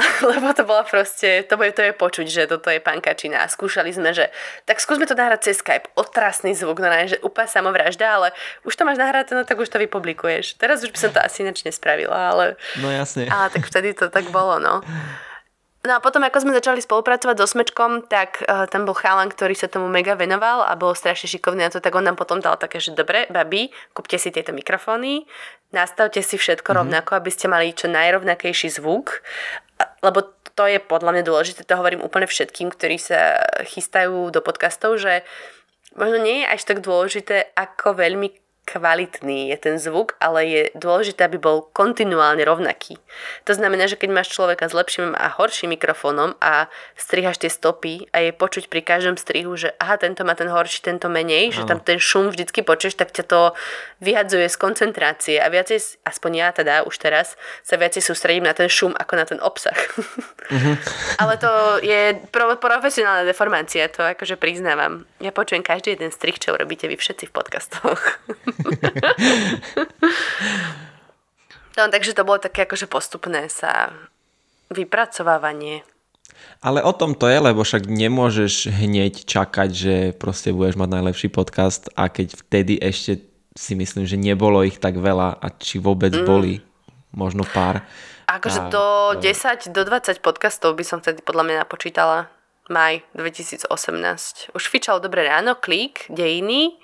lebo to bola proste, to je, to je počuť, že toto je pankačina. A skúšali sme, že tak skúsme to nahrať cez Skype. Otrasný zvuk, no že úplne samovražda, ale už to máš nahraté, no tak už to vypublikuješ. Teraz už by som to asi inač nespravila, ale... No jasne. Ale tak vtedy to tak bolo, no. No a potom, ako sme začali spolupracovať so Smečkom, tak uh, tam bol chalan, ktorý sa tomu mega venoval a bol strašne šikovný na to, tak on nám potom dal také, že dobre, babi, kúpte si tieto mikrofóny, nastavte si všetko mm-hmm. rovnako, aby ste mali čo najrovnakejší zvuk lebo to je podľa mňa dôležité, to hovorím úplne všetkým, ktorí sa chystajú do podcastov, že možno nie je až tak dôležité, ako veľmi kvalitný je ten zvuk, ale je dôležité, aby bol kontinuálne rovnaký. To znamená, že keď máš človeka s lepším a horším mikrofónom a strihaš tie stopy a je počuť pri každom strihu, že aha, tento má ten horší, tento menej, ano. že tam ten šum vždycky počuješ, tak ťa to vyhadzuje z koncentrácie a viacej, aspoň ja teda už teraz, sa viacej sústredím na ten šum ako na ten obsah. Uh-huh. ale to je pro, profesionálna deformácia, to akože priznávam. Ja počujem každý jeden strih, čo robíte vy všetci v podcastoch. no, takže to bolo také akože postupné sa vypracovávanie. Ale o tom to je, lebo však nemôžeš hneď čakať, že proste budeš mať najlepší podcast a keď vtedy ešte si myslím, že nebolo ich tak veľa a či vôbec mm. boli, možno pár. Akože a, do 10, do 20 podcastov by som vtedy podľa mňa napočítala. Maj 2018. Už fičal dobre ráno, klik, dejiny,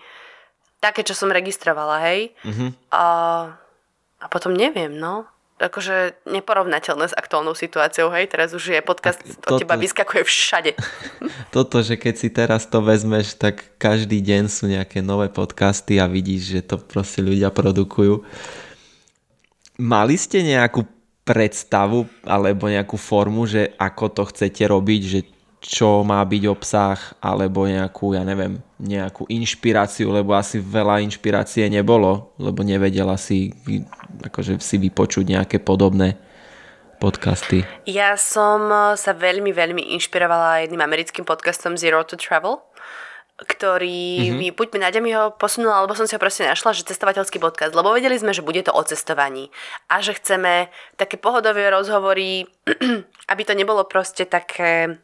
také, čo som registrovala, hej. Mm-hmm. A, a potom neviem, no. Akože neporovnateľné s aktuálnou situáciou, hej. Teraz už je podcast toto, od teba vyskakuje všade. Toto, že keď si teraz to vezmeš, tak každý deň sú nejaké nové podcasty a vidíš, že to proste ľudia produkujú. Mali ste nejakú predstavu alebo nejakú formu, že ako to chcete robiť, že čo má byť obsah, alebo nejakú, ja neviem, nejakú inšpiráciu, lebo asi veľa inšpirácie nebolo, lebo nevedela si, akože si vypočuť nejaké podobné podcasty. Ja som sa veľmi, veľmi inšpirovala jedným americkým podcastom Zero to Travel ktorý mm-hmm. mi, buď Nadia mi ho posunula, alebo som si ho proste našla, že cestovateľský podcast, lebo vedeli sme, že bude to o cestovaní a že chceme také pohodové rozhovory, aby to nebolo proste také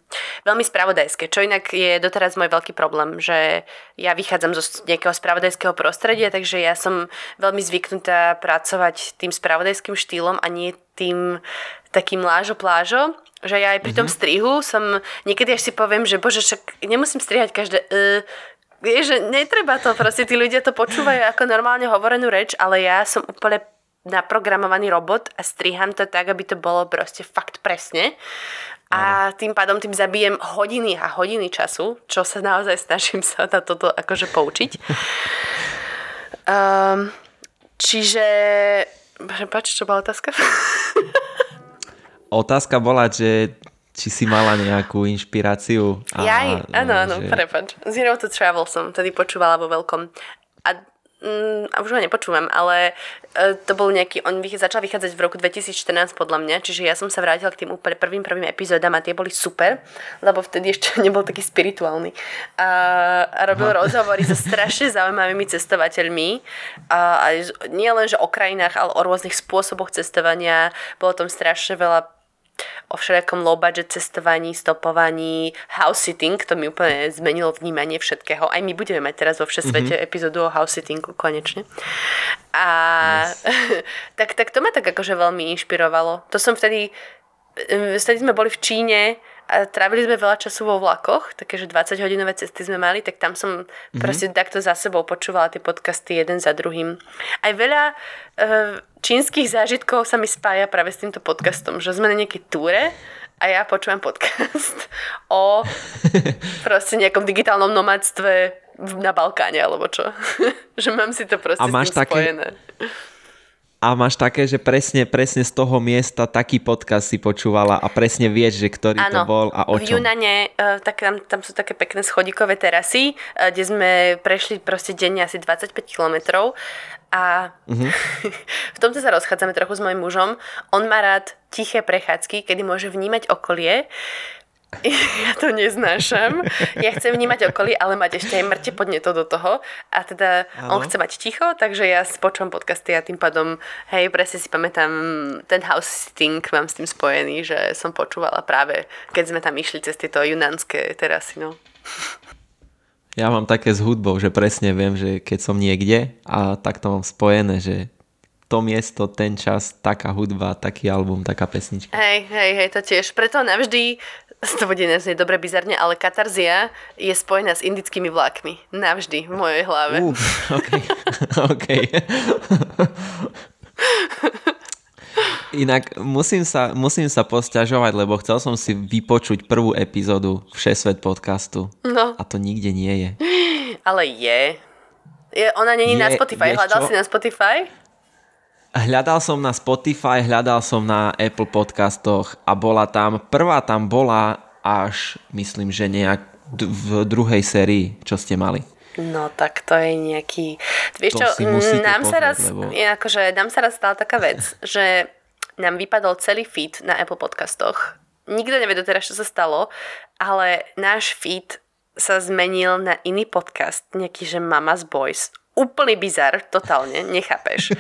veľmi spravodajské, čo inak je doteraz môj veľký problém, že ja vychádzam zo nejakého spravodajského prostredia, takže ja som veľmi zvyknutá pracovať tým spravodajským štýlom a nie tým takým lážo plážo že ja aj pri tom mm-hmm. strihu som, niekedy až si poviem, že bože, však nemusím strihať každé... Uh, je, že netreba to, proste tí ľudia to počúvajú ako normálne hovorenú reč, ale ja som úplne naprogramovaný robot a striham to tak, aby to bolo proste fakt presne. A tým pádom tým zabijem hodiny a hodiny času, čo sa naozaj snažím sa na toto akože poučiť. Um, čiže... Prepač, čo bola otázka? otázka bola, že či si mala nejakú inšpiráciu. A, Jaj, áno, áno, že... prepač. Zero to Travel som tedy počúvala vo veľkom. A mm, a už ho nepočúvam, ale e, to bol nejaký, on vych, začal vychádzať v roku 2014 podľa mňa, čiže ja som sa vrátila k tým úplne prvým prvým epizódam a tie boli super, lebo vtedy ešte nebol taký spirituálny. A, a robil Aha. rozhovory so strašne zaujímavými cestovateľmi a, a nie len, že o krajinách, ale o rôznych spôsoboch cestovania. Bolo tam strašne veľa o všelijakom low budget cestovaní, stopovaní, house sitting, to mi úplne zmenilo vnímanie všetkého. Aj my budeme mať teraz vo Všesvete mm-hmm. epizódu o house sittingu konečne. A yes. tak, tak to ma tak akože veľmi inšpirovalo. To som vtedy, vtedy sme boli v Číne A trávili sme veľa času vo vlakoch, takže 20-hodinové cesty sme mali, tak tam som mm-hmm. proste takto za sebou počúvala tie podcasty jeden za druhým. Aj veľa e, čínskych zážitkov sa mi spája práve s týmto podcastom, že sme na nejakej túre a ja počúvam podcast o proste nejakom digitálnom nomadstve na Balkáne alebo čo. že mám si to proste a máš také, spojené. A máš také, že presne, presne z toho miesta taký podcast si počúvala a presne vieš, že ktorý ano, to bol a o čom. v Junane, uh, tak tam, tam sú také pekné schodíkové terasy, uh, kde sme prešli proste denne asi 25 kilometrov a uh-huh. v tomto sa rozchádzame trochu s mojim mužom. On má rád tiché prechádzky, kedy môže vnímať okolie ja to neznášam. Ja chcem vnímať okolí, ale mať ešte aj mŕte podneto do toho. A teda ano. on chce mať ticho, takže ja počúvam podcasty a tým pádom, hej, presne si pamätám, ten house sitting mám s tým spojený, že som počúvala práve, keď sme tam išli cez tieto junánske terasy, no. Ja mám také s hudbou, že presne viem, že keď som niekde a tak to mám spojené, že to miesto, ten čas, taká hudba, taký album, taká pesnička. Hej, hej, hej, to tiež. Preto navždy to bude neznieť dobre bizarne, ale katarzia je spojená s indickými vlákmi. Navždy v mojej hlave. Uh, okay. okay. Inak musím sa, musím sa posťažovať, lebo chcel som si vypočuť prvú epizódu Všesvet podcastu. No. A to nikde nie je. Ale je. je ona není je, na Spotify. Hľadal čo? si na Spotify? Hľadal som na Spotify, hľadal som na Apple podcastoch a bola tam, prvá tam bola až, myslím, že nejak v druhej sérii, čo ste mali. No tak to je nejaký... Vieš čo, nám sa raz, lebo... akože, nám sa raz stala taká vec, že nám vypadol celý feed na Apple podcastoch. Nikto nevie doteraz, čo sa stalo, ale náš feed sa zmenil na iný podcast, nejaký, že Mama's Boys úplný bizar, totálne, nechápeš.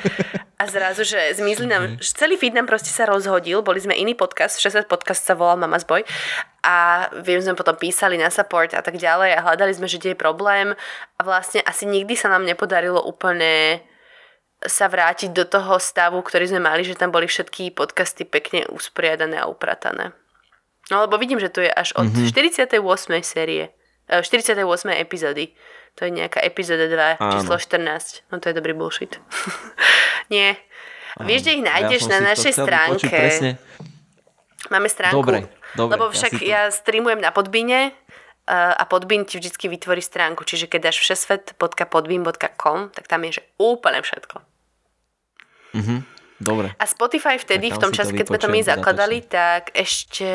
A zrazu, že zmizli nám, že celý feed nám proste sa rozhodil, boli sme iný podcast, 60 podcast sa volal Mama's Boy a viem, sme potom písali na support a tak ďalej a hľadali sme, že kde je problém a vlastne asi nikdy sa nám nepodarilo úplne sa vrátiť do toho stavu, ktorý sme mali, že tam boli všetky podcasty pekne usporiadané a upratané. No lebo vidím, že to je až od mm-hmm. 48. série, 48. Eh, epizódy. To je nejaká epizóda 2, Áno. číslo 14. No to je dobrý bullshit. Nie. Áno. Vieš, kde ich nájdeš ja na našej stránke. Máme stránku. Dobre, dobre. Lebo však ja, ja streamujem na Podbine a Podbin ti vždy vytvorí stránku. Čiže keď dáš všesvet.podbin.com, tak tam je že úplne všetko. Mhm. Dobre. A Spotify vtedy, v tom čase, keď sme to my zakladali, tak ešte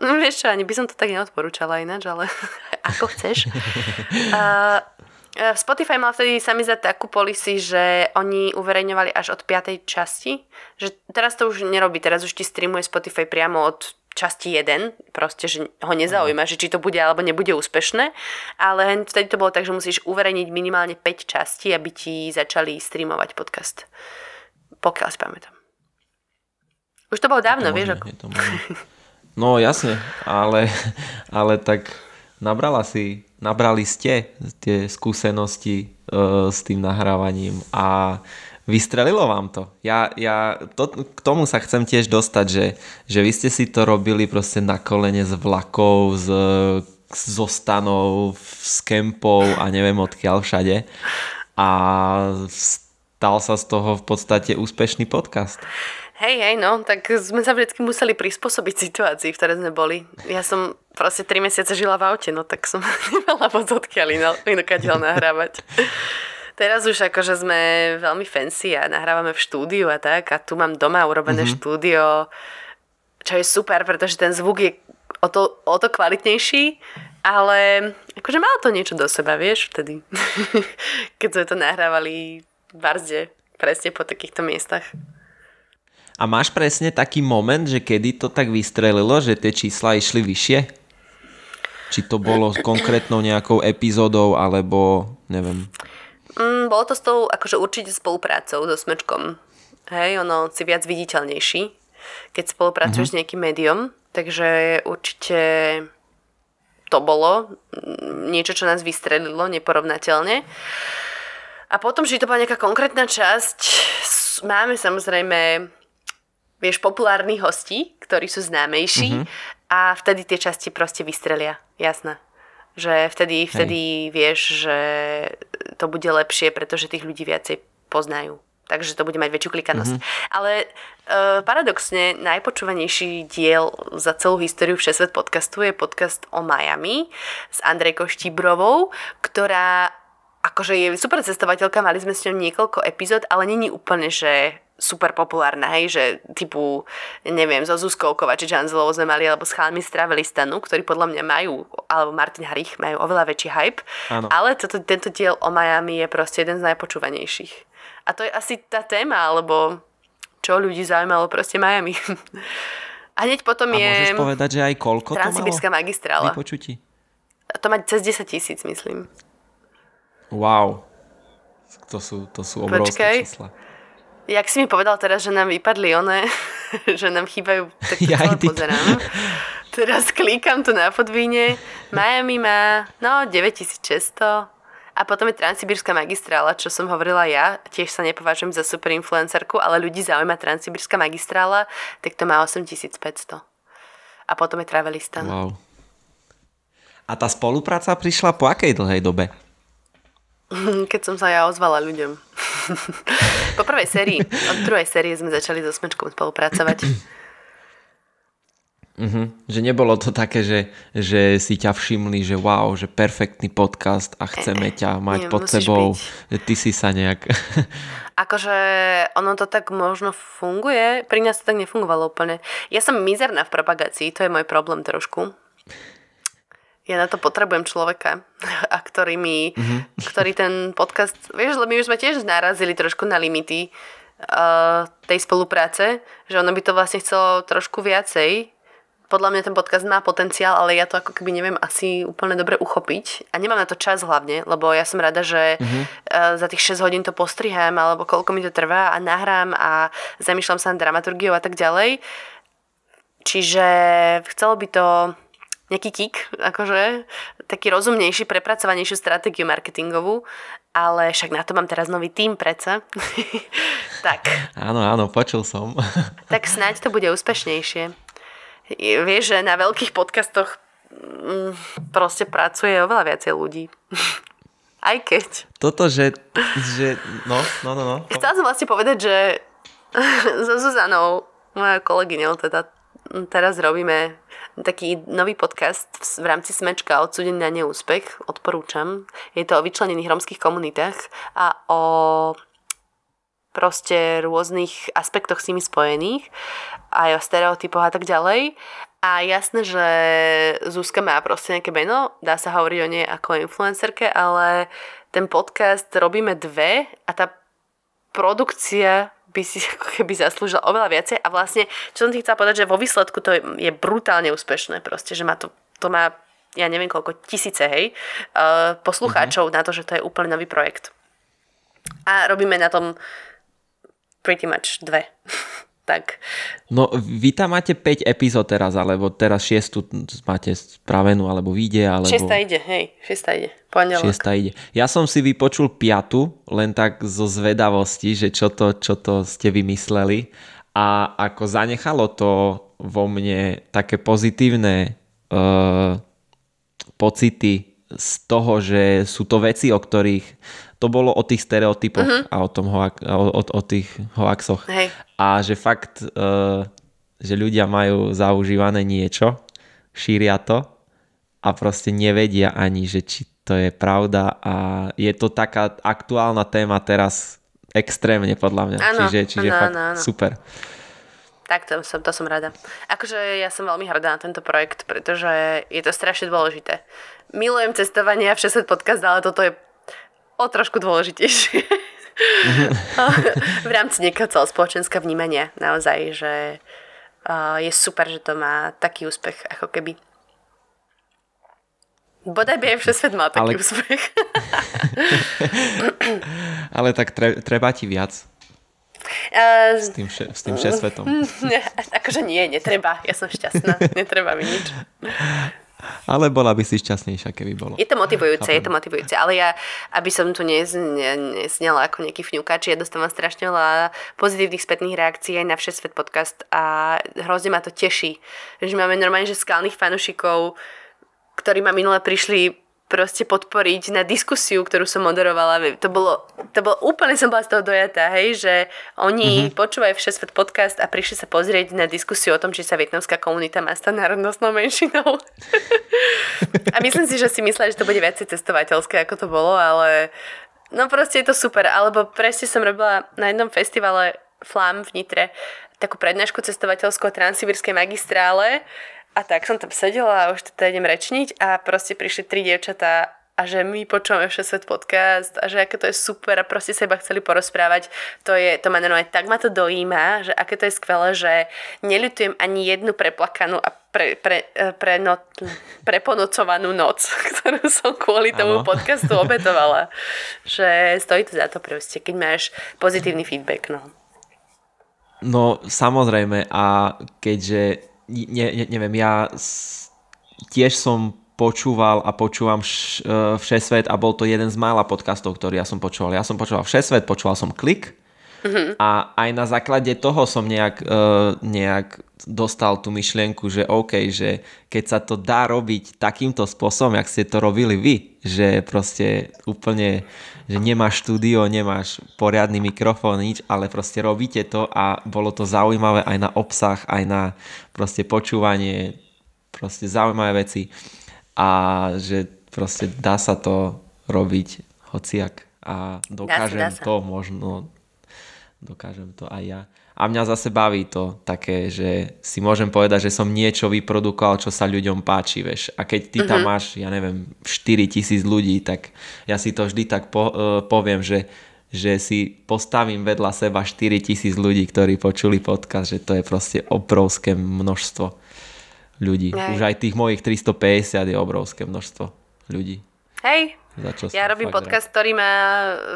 No vieš čo, ani by som to tak neodporúčala ináč, ale ako chceš. Uh, Spotify mal vtedy sami za takú policy, že oni uverejňovali až od 5. časti. Že teraz to už nerobí, teraz už ti streamuje Spotify priamo od časti 1, proste, že ho nezaujíma, že či to bude alebo nebude úspešné, ale vtedy to bolo tak, že musíš uverejniť minimálne 5 častí, aby ti začali streamovať podcast. Pokiaľ si pamätám. Už to bolo dávno, to vieš ako. No jasne, ale, ale tak nabrala si, nabrali ste tie skúsenosti uh, s tým nahrávaním a vystrelilo vám to. Ja, ja to, k tomu sa chcem tiež dostať, že, že vy ste si to robili proste na kolene z vlakov, z, zo stanov, z a neviem odkiaľ všade. A stal sa z toho v podstate úspešný podcast. Hej, hej, no, tak sme sa vždy museli prispôsobiť situácii, v ktorej sme boli. Ja som proste 3 mesiace žila v aute, no tak som nemala moc odkiaľ inokadiaľ nahrávať. Teraz už akože sme veľmi fancy a nahrávame v štúdiu a tak a tu mám doma urobené mm-hmm. štúdio, čo je super, pretože ten zvuk je o to, o to kvalitnejší, ale akože malo to niečo do seba, vieš, vtedy. Keď sme to nahrávali v Barzde, presne po takýchto miestach. A máš presne taký moment, že kedy to tak vystrelilo, že tie čísla išli vyššie? Či to bolo konkrétnou nejakou epizódou, alebo neviem. Mm, bolo to s tou akože určite spoluprácou so Smečkom. Hej, ono si viac viditeľnejší, keď spolupracuješ mm-hmm. s nejakým médium. Takže určite to bolo niečo, čo nás vystrelilo neporovnateľne. A potom, že to bola nejaká konkrétna časť, máme samozrejme vieš, populárnych hostí, ktorí sú známejší mm-hmm. a vtedy tie časti proste vystrelia, jasné. Že vtedy, vtedy vieš, že to bude lepšie, pretože tých ľudí viacej poznajú. Takže to bude mať väčšiu klikanosť. Mm-hmm. Ale uh, paradoxne najpočúvanejší diel za celú históriu Všesvet podcastu je podcast o Miami s Andrejkou Štíbrovou, ktorá akože je super cestovateľka, mali sme s ňou niekoľko epizód, ale není úplne, že super populárna, hej, že typu, neviem, so Zuzkou Kovačič Hanzelovou sme mali, alebo s chalami z Travelistanu, ktorí podľa mňa majú, alebo Martin Harich majú oveľa väčší hype, Áno. ale toto, tento diel o Miami je proste jeden z najpočúvanejších. A to je asi tá téma, alebo čo ľudí zaujímalo, proste Miami. A hneď potom A je... môžeš povedať, že aj koľko Transsibirská magistrála. Vypočutí? To má cez 10 tisíc, myslím. Wow. To sú, to sú obrovské Počkej. čísla. Jak si mi povedal teraz, že nám vypadli one, že nám chýbajú, tak to ja pozerám. Teraz klikám tu na podvíne. Miami má, no, 9600. A potom je Transsibírska magistrála, čo som hovorila ja. Tiež sa nepovažujem za super influencerku, ale ľudí zaujíma Transsibírska magistrála, tak to má 8500. A potom je Travelistan. Wow. A tá spolupráca prišla po akej dlhej dobe? Keď som sa ja ozvala ľuďom. Po prvej sérii, od druhej série sme začali so Smečkom spolupracovať. Uh-huh. Že nebolo to také, že, že si ťa všimli, že wow, že perfektný podcast a chceme ťa mať Nie, pod sebou. Byť. Ty si sa nejak... akože ono to tak možno funguje, pri nás to tak nefungovalo úplne. Ja som mizerná v propagácii, to je môj problém trošku ja na to potrebujem človeka, a ktorý mi, mm-hmm. ktorý ten podcast, vieš, lebo my už sme tiež narazili trošku na limity uh, tej spolupráce, že ono by to vlastne chcelo trošku viacej. Podľa mňa ten podcast má potenciál, ale ja to ako keby neviem asi úplne dobre uchopiť. A nemám na to čas hlavne, lebo ja som rada, že mm-hmm. uh, za tých 6 hodín to postriham, alebo koľko mi to trvá a nahrám a zamýšľam sa na dramaturgiou a tak ďalej. Čiže chcelo by to nejaký kick, akože taký rozumnejší, prepracovanejšiu stratégiu marketingovú, ale však na to mám teraz nový tým predsa. tak. Áno, áno, počul som. tak snáď to bude úspešnejšie. Vieš, že na veľkých podcastoch mm, proste pracuje oveľa viacej ľudí. Aj keď. Toto, že, že no, no, no, no. Chcela som vlastne povedať, že so Zuzanou, moja kolegyňou, teda teraz robíme taký nový podcast v rámci Smečka odsudený na neúspech, odporúčam. Je to o vyčlenených romských komunitách a o proste rôznych aspektoch s nimi spojených, aj o stereotypoch a tak ďalej. A jasné, že Zuzka má proste nejaké meno, dá sa hovoriť o nej ako influencerke, ale ten podcast robíme dve a tá produkcia by si ako keby zaslúžil oveľa viacej a vlastne, čo som ti chcela povedať, že vo výsledku to je brutálne úspešné proste, že má to, to má ja neviem koľko, tisíce, hej, uh, poslucháčov uh-huh. na to, že to je úplne nový projekt. A robíme na tom pretty much dve. tak. No vy tam máte 5 epizód teraz, alebo teraz 6 máte spravenú, alebo vyjde, alebo... 6 ide, hej, 6 ide, pondelok. 6 ide. Ja som si vypočul piatu, len tak zo zvedavosti, že čo to, čo to ste vymysleli a ako zanechalo to vo mne také pozitívne uh, pocity z toho, že sú to veci, o ktorých to bolo o tých stereotypoch uh-huh. a o, tom hoak, o, o, o tých hoaxoch. Hej. A že fakt, uh, že ľudia majú zaužívané niečo, šíria to a proste nevedia ani, že či to je pravda a je to taká aktuálna téma teraz extrémne podľa mňa. Ano, čiže čiže ano, fakt ano, ano. super. Tak to som, to som rada. Akože ja som veľmi hrdá na tento projekt, pretože je to strašne dôležité. Milujem cestovanie a všetko podcast, ale toto je o trošku dôležitejšie. v rámci nejakého celospoločenského vnímania naozaj, že je super, že to má taký úspech, ako keby. Bodaj by aj svet mal taký Ale... úspech. Ale tak tre, treba ti viac. Uh, s tým, še, s tým šesvetom. akože nie, netreba. Ja som šťastná. netreba mi nič. Ale bola by si šťastnejšia, keby bolo. Je to motivujúce, Chápem. je to motivujúce, ale ja, aby som tu nesnela ako nejaký fňukač, ja dostávam strašne veľa pozitívnych spätných reakcií aj na Všesvet podcast a hrozne ma to teší, že máme normálne, že skalných fanušikov, ktorí ma minule prišli proste podporiť na diskusiu, ktorú som moderovala. To bolo, to bolo úplne som bola z toho dojatá, hej, že oni mm-hmm. počúvajú Všesvet podcast a prišli sa pozrieť na diskusiu o tom, či sa vietnamská komunita má stať národnostnou menšinou. a myslím si, že si myslela, že to bude viacej cestovateľské, ako to bolo, ale no proste je to super. Alebo presne som robila na jednom festivale Flam v Nitre takú prednášku cestovateľskú o transsibirskej magistrále a tak som tam sedela a už teda idem rečniť a proste prišli tri dievčatá a že my počúvame svet podcast a že aké to je super a proste sa iba chceli porozprávať. To, je, to ma normálne tak ma to dojíma, že aké to je skvelé, že neľutujem ani jednu preplakanú a pre, pre, e, pre no, preponocovanú noc, ktorú som kvôli tomu ano. podcastu obetovala. že stojí to za to proste, keď máš pozitívny feedback. No. No samozrejme a keďže ne, ne, neviem, ja tiež som počúval a počúvam uh, Všesvet a bol to jeden z mála podcastov, ktorý ja som počúval. Ja som počúval Všesvet, počúval som Klik mm-hmm. a aj na základe toho som nejak, uh, nejak dostal tú myšlienku, že OK, že keď sa to dá robiť takýmto spôsobom, jak ste to robili vy, že proste úplne, že nemáš štúdio, nemáš poriadny mikrofón, nič, ale proste robíte to a bolo to zaujímavé aj na obsah, aj na proste počúvanie, proste zaujímavé veci a že proste dá sa to robiť hociak a dokážem dá sa, dá sa. to možno dokážem to aj ja. A mňa zase baví to také, že si môžem povedať, že som niečo vyprodukoval, čo sa ľuďom páči, vieš. A keď ty tam mm-hmm. máš, ja neviem, 4 tisíc ľudí, tak ja si to vždy tak po, uh, poviem, že, že si postavím vedľa seba 4 tisíc ľudí, ktorí počuli podcast, že to je proste obrovské množstvo ľudí. Hej. Už aj tých mojich 350 je obrovské množstvo ľudí. Hej, za čo ja robím podcast, rád. ktorý má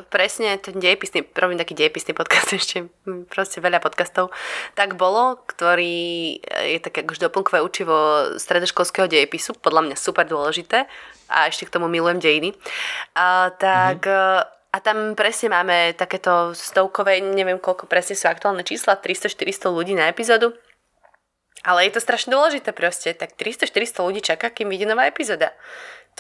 presne ten dejepisný, robím taký dejepisný podcast ešte, proste veľa podcastov, tak bolo, ktorý je také už doplnkové učivo stredoškolského dejepisu, podľa mňa super dôležité a ešte k tomu milujem dejiny. A, tak mm-hmm. A tam presne máme takéto stovkové, neviem koľko presne sú aktuálne čísla, 300-400 ľudí na epizódu. Ale je to strašne dôležité proste. Tak 300-400 ľudí čaká, kým vyjde nová epizóda.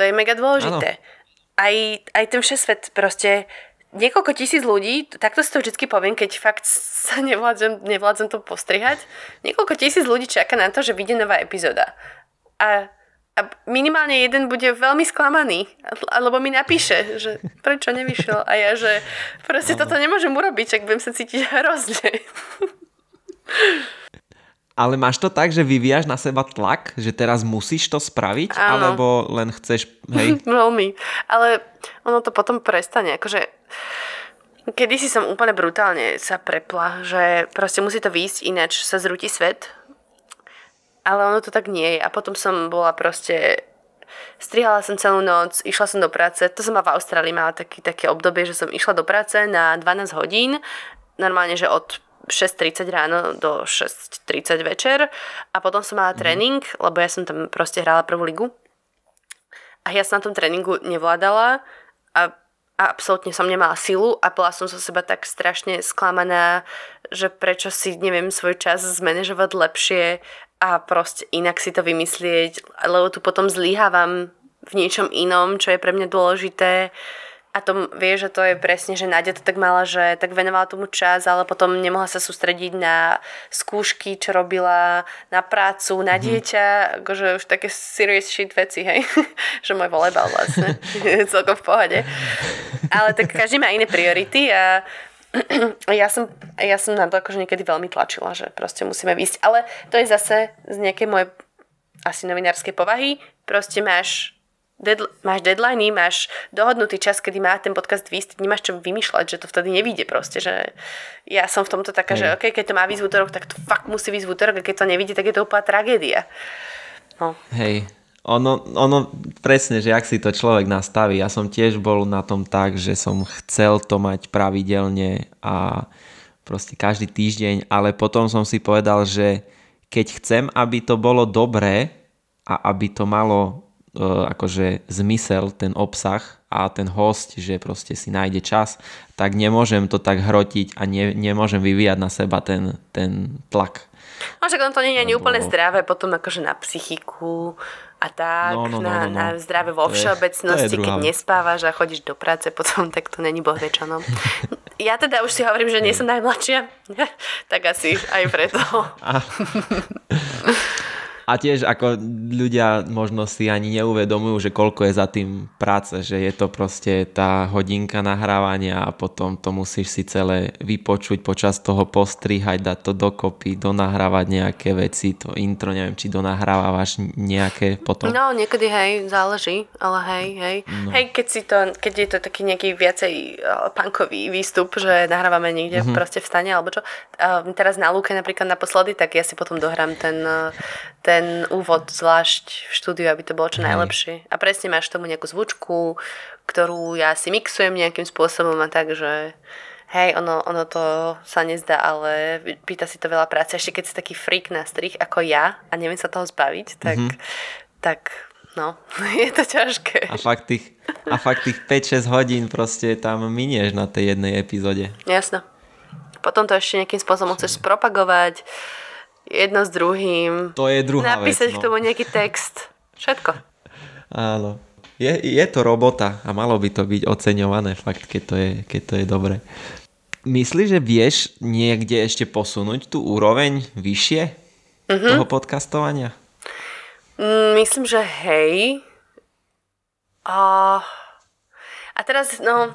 To je mega dôležité. Ano aj, aj ten všesvet proste niekoľko tisíc ľudí, takto si to vždy poviem, keď fakt sa nevládzem, nevládzem to postrihať, niekoľko tisíc ľudí čaká na to, že vyjde nová epizóda. A, a minimálne jeden bude veľmi sklamaný, alebo mi napíše, že prečo nevyšiel. A ja, že proste toto nemôžem urobiť, ak budem sa cítiť hrozne. Ale máš to tak, že vyvíjaš na seba tlak, že teraz musíš to spraviť, Áno. alebo len chceš, hej? Veľmi. Ale ono to potom prestane. Akože kedy si som úplne brutálne sa prepla, že proste musí to výjsť, ináč sa zrúti svet. Ale ono to tak nie je. A potom som bola proste strihala som celú noc, išla som do práce, to som v Austrálii mala taký, také obdobie, že som išla do práce na 12 hodín, normálne, že od 6.30 ráno do 6.30 večer a potom som mala mm. tréning, lebo ja som tam proste hrala prvú ligu a ja som na tom tréningu nevládala a, a absolútne som nemala silu a bola som zo seba tak strašne sklamaná, že prečo si neviem svoj čas zmanéžovať lepšie a proste inak si to vymyslieť, lebo tu potom zlyhávam v niečom inom, čo je pre mňa dôležité a to vie, že to je presne, že Nádia to tak mala, že tak venovala tomu čas, ale potom nemohla sa sústrediť na skúšky, čo robila, na prácu, na mhm. dieťa, akože už také serious shit veci, hej. že môj volejbal vlastne celkom v pohode. Ale tak každý má iné priority a ja som, ja som na to akože niekedy veľmi tlačila, že proste musíme výjsť. Ale to je zase z nejakej mojej asi novinárskej povahy. Proste máš Deadl- máš deadliny, máš dohodnutý čas, kedy má ten podcast výsť, nemáš čo vymýšľať, že to vtedy nevíde proste, že ja som v tomto taká, Hej. že okay, keď to má výsť v útorok, tak to fakt musí výsť v útorok a keď to nevidí, tak je to úplná tragédia. No. Hej, ono, ono presne, že ak si to človek nastaví, ja som tiež bol na tom tak, že som chcel to mať pravidelne a proste každý týždeň, ale potom som si povedal, že keď chcem, aby to bolo dobré, a aby to malo akože zmysel, ten obsah a ten host, že proste si nájde čas, tak nemôžem to tak hrotiť a ne, nemôžem vyvíjať na seba ten, ten tlak. No však on to nie je ani úplne zdravé potom akože na psychiku a tak, no, no, no, na, no, no. na zdravé vo všeobecnosti, keď nespávaš a chodíš do práce potom, tak to není boh čo. Ja teda už si hovorím, že nie som najmladšia, tak asi aj preto. A tiež ako ľudia možno si ani neuvedomujú, že koľko je za tým práce, že je to proste tá hodinka nahrávania a potom to musíš si celé vypočuť počas toho postrihať, dať to dokopy, donahrávať nejaké veci, to intro, neviem, či donahrávaš nejaké potom. No, niekedy hej, záleží, ale hej, hej. No. Hej, keď si to, keď je to taký nejaký viacej uh, punkový výstup, že nahrávame niekde mm-hmm. proste v stane, alebo čo. Uh, teraz na Lúke napríklad naposledy, tak ja si potom dohrám ten, uh, ten ten úvod zvlášť v štúdiu, aby to bolo čo najlepšie. A presne máš tomu nejakú zvučku, ktorú ja si mixujem nejakým spôsobom a tak, že hej, ono, ono to sa nezdá, ale pýta si to veľa práce. Ešte keď si taký freak na strich ako ja a neviem sa toho zbaviť, tak, mm-hmm. tak no, je to ťažké. A fakt tých, a fakt tých 5-6 hodín proste tam minieš na tej jednej epizóde. Jasno. Potom to ešte nejakým spôsobom chceš spropagovať, jedno s druhým. To je druhá Napísať vec, no. k tomu nejaký text. Všetko. Áno. Je, je to robota a malo by to byť oceňované fakt, keď to je, keď to je dobre. Myslíš, že vieš niekde ešte posunúť tú úroveň vyššie uh-huh. toho podcastovania? Mm, myslím, že hej. A, a teraz, no,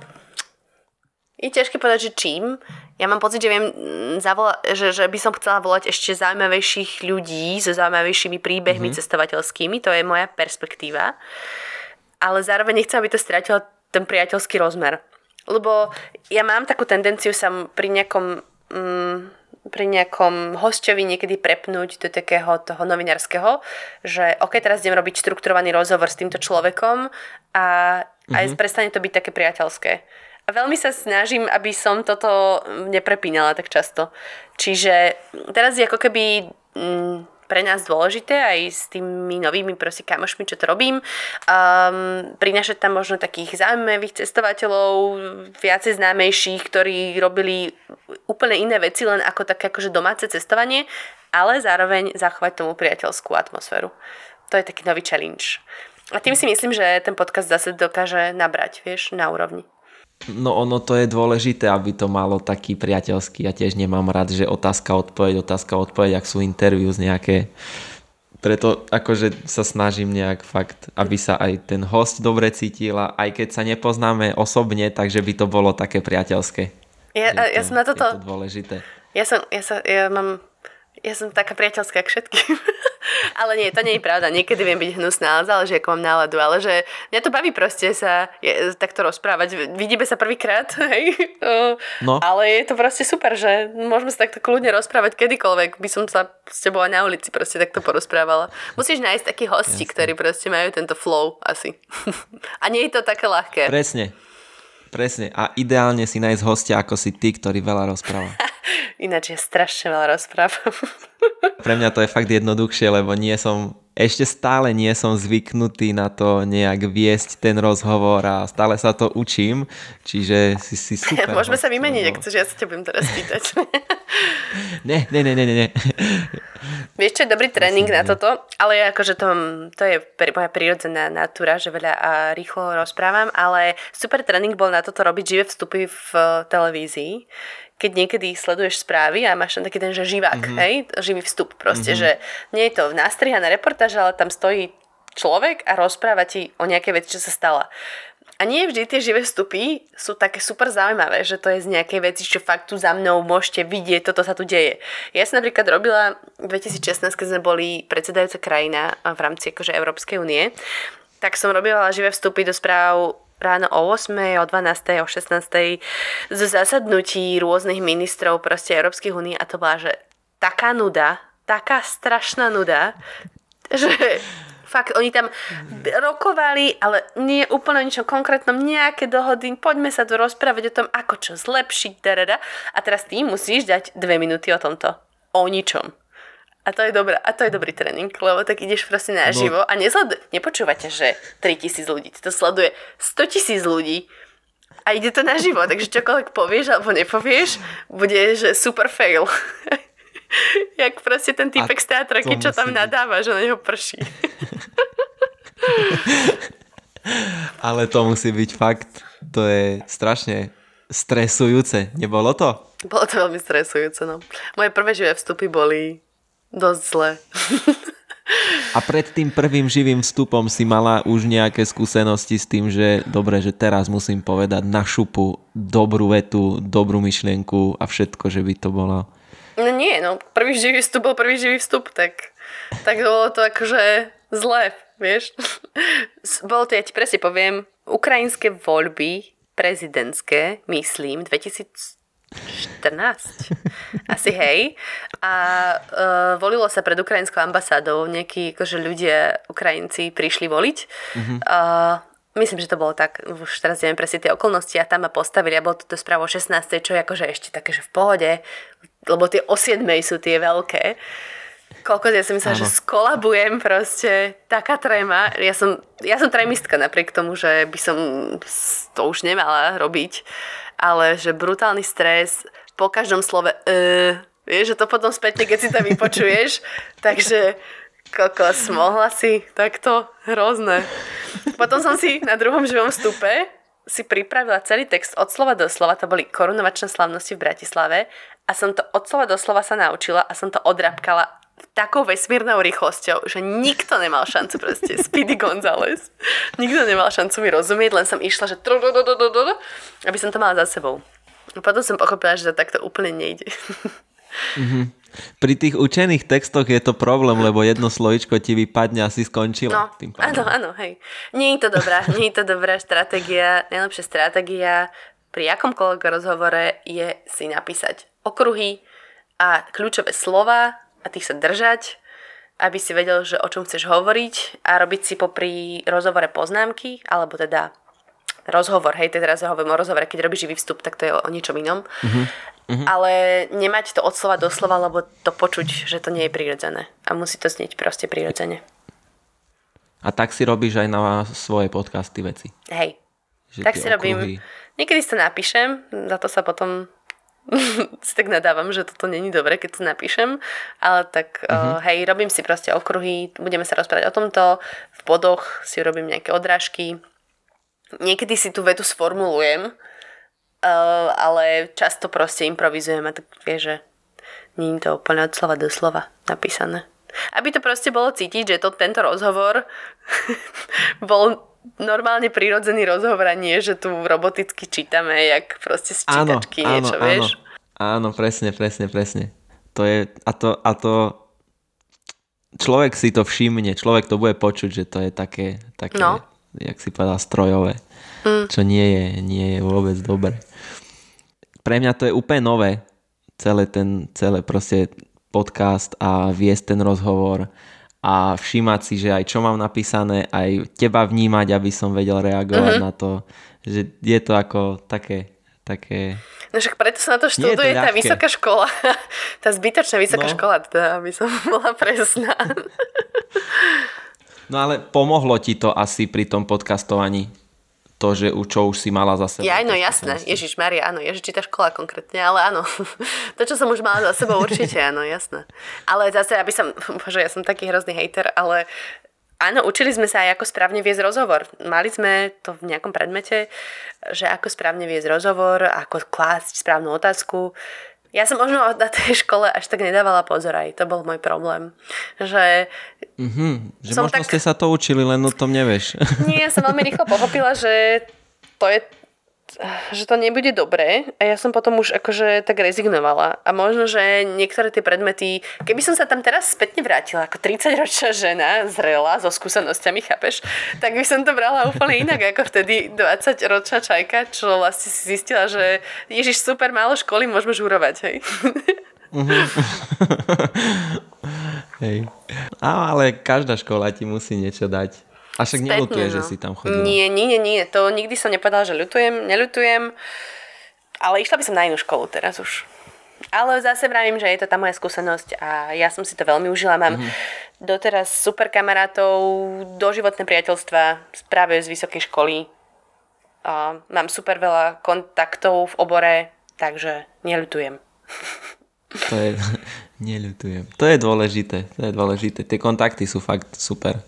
je ťažké povedať, že čím. Ja mám pocit, že viem mm, zavola- že, že by som chcela volať ešte zaujímavejších ľudí so zaujímavejšími príbehmi mm-hmm. cestovateľskými. To je moja perspektíva. Ale zároveň nechcem, aby to stratilo ten priateľský rozmer. Lebo ja mám takú tendenciu sa pri nejakom... Mm, pri nejakom hostovi niekedy prepnúť do takého toho novinárskeho, že ok, teraz idem robiť štrukturovaný rozhovor s týmto človekom a mm-hmm. aj prestane to byť také priateľské. Veľmi sa snažím, aby som toto neprepínala tak často. Čiže teraz je ako keby mm, pre nás dôležité aj s tými novými proste kamošmi, čo to robím, um, prinašať tam možno takých zaujímavých cestovateľov, viacej známejších, ktorí robili úplne iné veci, len ako také akože domáce cestovanie, ale zároveň zachovať tomu priateľskú atmosféru. To je taký nový challenge. A tým si myslím, že ten podcast zase dokáže nabrať, vieš, na úrovni. No ono to je dôležité, aby to malo taký priateľský. Ja tiež nemám rád, že otázka, odpoveď, otázka, odpoveď, ak sú interviews nejaké. Preto akože sa snažím nejak fakt, aby sa aj ten host dobre cítil a aj keď sa nepoznáme osobne, takže by to bolo také priateľské. Ja, to, ja som na toto... Je to dôležité. Ja som, ja, sa, ja mám ja som taká priateľská k všetkým. ale nie, to nie je pravda. Niekedy viem byť hnusná, ale záleží, ako mám náladu. Ale že mňa to baví proste sa je, takto rozprávať. Vidíme sa prvýkrát, hej? No. Ale je to proste super, že môžeme sa takto kľudne rozprávať kedykoľvek. By som sa s tebou na ulici proste takto porozprávala. Musíš nájsť taký hosti, Jasne. ktorí proste majú tento flow asi. A nie je to také ľahké. Presne. Presne. A ideálne si nájsť hostia ako si ty, ktorý veľa rozpráva. Ináč ja strašne veľa rozprávam. Pre mňa to je fakt jednoduchšie, lebo nie som, ešte stále nie som zvyknutý na to nejak viesť ten rozhovor a stále sa to učím, čiže si, si super. Môžeme host, sa vymeniť, lebo... ak chceš, ja sa ťa budem teraz pýtať. ne, ne, ne, ne, ne. Vieš, čo je dobrý tréning na toto, ale akože to, to je moja prírodzená natúra, že veľa a rýchlo rozprávam, ale super tréning bol na toto robiť živé vstupy v televízii, keď niekedy sleduješ správy a máš tam taký ten, že živák, mm-hmm. hej, živý vstup proste, mm-hmm. že nie je to nastrihaná reportáž, ale tam stojí človek a rozpráva ti o nejakej veci, čo sa stala. A nie vždy tie živé vstupy sú také super zaujímavé, že to je z nejakej veci, čo fakt tu za mnou môžete vidieť, toto sa tu deje. Ja som napríklad robila v 2016, keď sme boli predsedajúca krajina v rámci akože Európskej únie, tak som robila živé vstupy do správ ráno o 8, o 12, o 16 z zasadnutí rôznych ministrov proste Európskych únie a to bola, že taká nuda, taká strašná nuda, že fakt, oni tam rokovali, ale nie úplne o ničom konkrétnom, nejaké dohody, poďme sa tu rozprávať o tom, ako čo zlepšiť, darada. a teraz ty musíš dať dve minúty o tomto. O ničom. A to je dobré, a to je dobrý tréning, lebo tak ideš proste naživo no. a nezledu, nepočúvate, že 3000 ľudí, to sleduje 100 tisíc ľudí a ide to naživo, takže čokoľvek povieš alebo nepovieš, bude, že super fail. Jak proste ten typek z teatroky, čo tam nadáva, že na neho prší. Ale to musí byť fakt, to je strašne stresujúce. Nebolo to? Bolo to veľmi stresujúce, no. Moje prvé živé vstupy boli dosť zle. A pred tým prvým živým vstupom si mala už nejaké skúsenosti s tým, že dobre, že teraz musím povedať na šupu dobrú vetu, dobrú myšlienku a všetko, že by to bolo... No nie, no prvý živý vstup bol prvý živý vstup, tak, tak bolo to akože zle, vieš. Bolo to, ja ti presne poviem, ukrajinské voľby prezidentské, myslím, 2000 14. Asi hej. A uh, volilo sa pred ukrajinskou ambasádou. Nejakí akože ľudia, Ukrajinci, prišli voliť. Mm-hmm. Myslím, že to bolo tak, už teraz neviem presne tie okolnosti a tam ma postavili a bolo to správo 16. čo je akože ešte také, že v pohode, lebo tie o 7. sú tie veľké. Koľko ja som myslela, že skolabujem proste, taká tréma. Ja som, ja som trémistka napriek tomu, že by som to už nemala robiť ale že brutálny stres po každom slove uh, vieš, že to potom spätne, keď si to vypočuješ, takže kokos, mohla si takto? Hrozné. Potom som si na druhom živom stupe si pripravila celý text od slova do slova, to boli korunovačné slavnosti v Bratislave. A som to od slova do slova sa naučila a som to odrapkala takou vesmírnou rýchlosťou, že nikto nemal šancu proste, Speedy Gonzales. Nikto nemal šancu mi rozumieť, len som išla, že aby som to mala za sebou. A potom som pochopila, že to takto úplne nejde. Mm-hmm. Pri tých učených textoch je to problém, lebo jedno slovičko ti vypadne a si skončila. No, tým áno, áno, hej. Nie je to dobrá, nie je to dobrá stratégia. Najlepšia stratégia pri akomkoľvek rozhovore je si napísať okruhy a kľúčové slova a tých sa držať, aby si vedel, že o čom chceš hovoriť a robiť si popri rozhovore poznámky, alebo teda rozhovor, hej, teraz ja hovorím o rozhovore, keď robíš živý vstup, tak to je o ničom inom. Uh-huh. Ale nemať to od slova do slova, lebo to počuť, že to nie je prirodzené. A musí to znieť proste prirodzene. A tak si robíš aj na svoje podcasty veci. Hej. Že tak si okruhy... robím. Niekedy si to napíšem, za to sa potom si tak nadávam, že toto není dobre, keď to napíšem, ale tak uh-huh. uh, hej, robím si proste okruhy, budeme sa rozprávať o tomto, v bodoch si robím nejaké odrážky, niekedy si tú vetu sformulujem, uh, ale často proste improvizujem a tak vie, že je to úplne od slova do slova napísané. Aby to proste bolo cítiť, že to, tento rozhovor bol normálne prirodzený rozhovor a nie, že tu roboticky čítame, jak proste z čítačky áno, niečo, áno, vieš? Áno, presne, presne, presne. To je, a to, a to človek si to všimne, človek to bude počuť, že to je také, také no. jak si povedal, strojové. Mm. Čo nie je, nie je vôbec dobre. Pre mňa to je úplne nové, celé ten, celé proste podcast a viesť ten rozhovor a všímať si, že aj čo mám napísané, aj teba vnímať, aby som vedel reagovať mm-hmm. na to, že je to ako také, také... No však preto sa na to študuje to tá vysoká škola. tá zbytočná vysoká no. škola, teda, aby som bola presná. no ale pomohlo ti to asi pri tom podcastovaní? To, že čo už si mala za sebou. Ja, no jasné, Ježiš Maria, áno, Ježiš, či tá škola konkrétne, ale áno. to, čo som už mala za sebou, určite áno, jasné. Ale zase, aby som, bože, ja som taký hrozný hejter, ale áno, učili sme sa aj ako správne viesť rozhovor. Mali sme to v nejakom predmete, že ako správne viesť rozhovor, ako klásť správnu otázku. Ja som možno na tej škole až tak nedávala pozor aj, to bol môj problém. Že, mm-hmm, že možno tak... ste sa to učili, len o tom nevieš. Nie, ja som veľmi rýchlo pochopila, že to je že to nebude dobré a ja som potom už akože tak rezignovala. A možno, že niektoré tie predmety, keby som sa tam teraz spätne vrátila ako 30-ročná žena, zrela, so skúsenosťami, chápeš, tak by som to brala úplne inak ako vtedy 20-ročná čajka, čo vlastne si zistila, že ježiš, super, málo školy, môžeme žurovať, hej. hej. ale každá škola ti musí niečo dať. A však nelutuje, no. že si tam chodila. Nie, nie, nie, nie. To nikdy som nepovedala, že ľutujem, neľutujem. Ale išla by som na inú školu teraz už. Ale zase vravím, že je to tá moja skúsenosť a ja som si to veľmi užila. Mám mm-hmm. doteraz super kamarátov, doživotné priateľstva práve z vysokej školy. A mám super veľa kontaktov v obore, takže neľutujem. To je, neľutujem. To je dôležité, to je dôležité. Tie kontakty sú fakt super,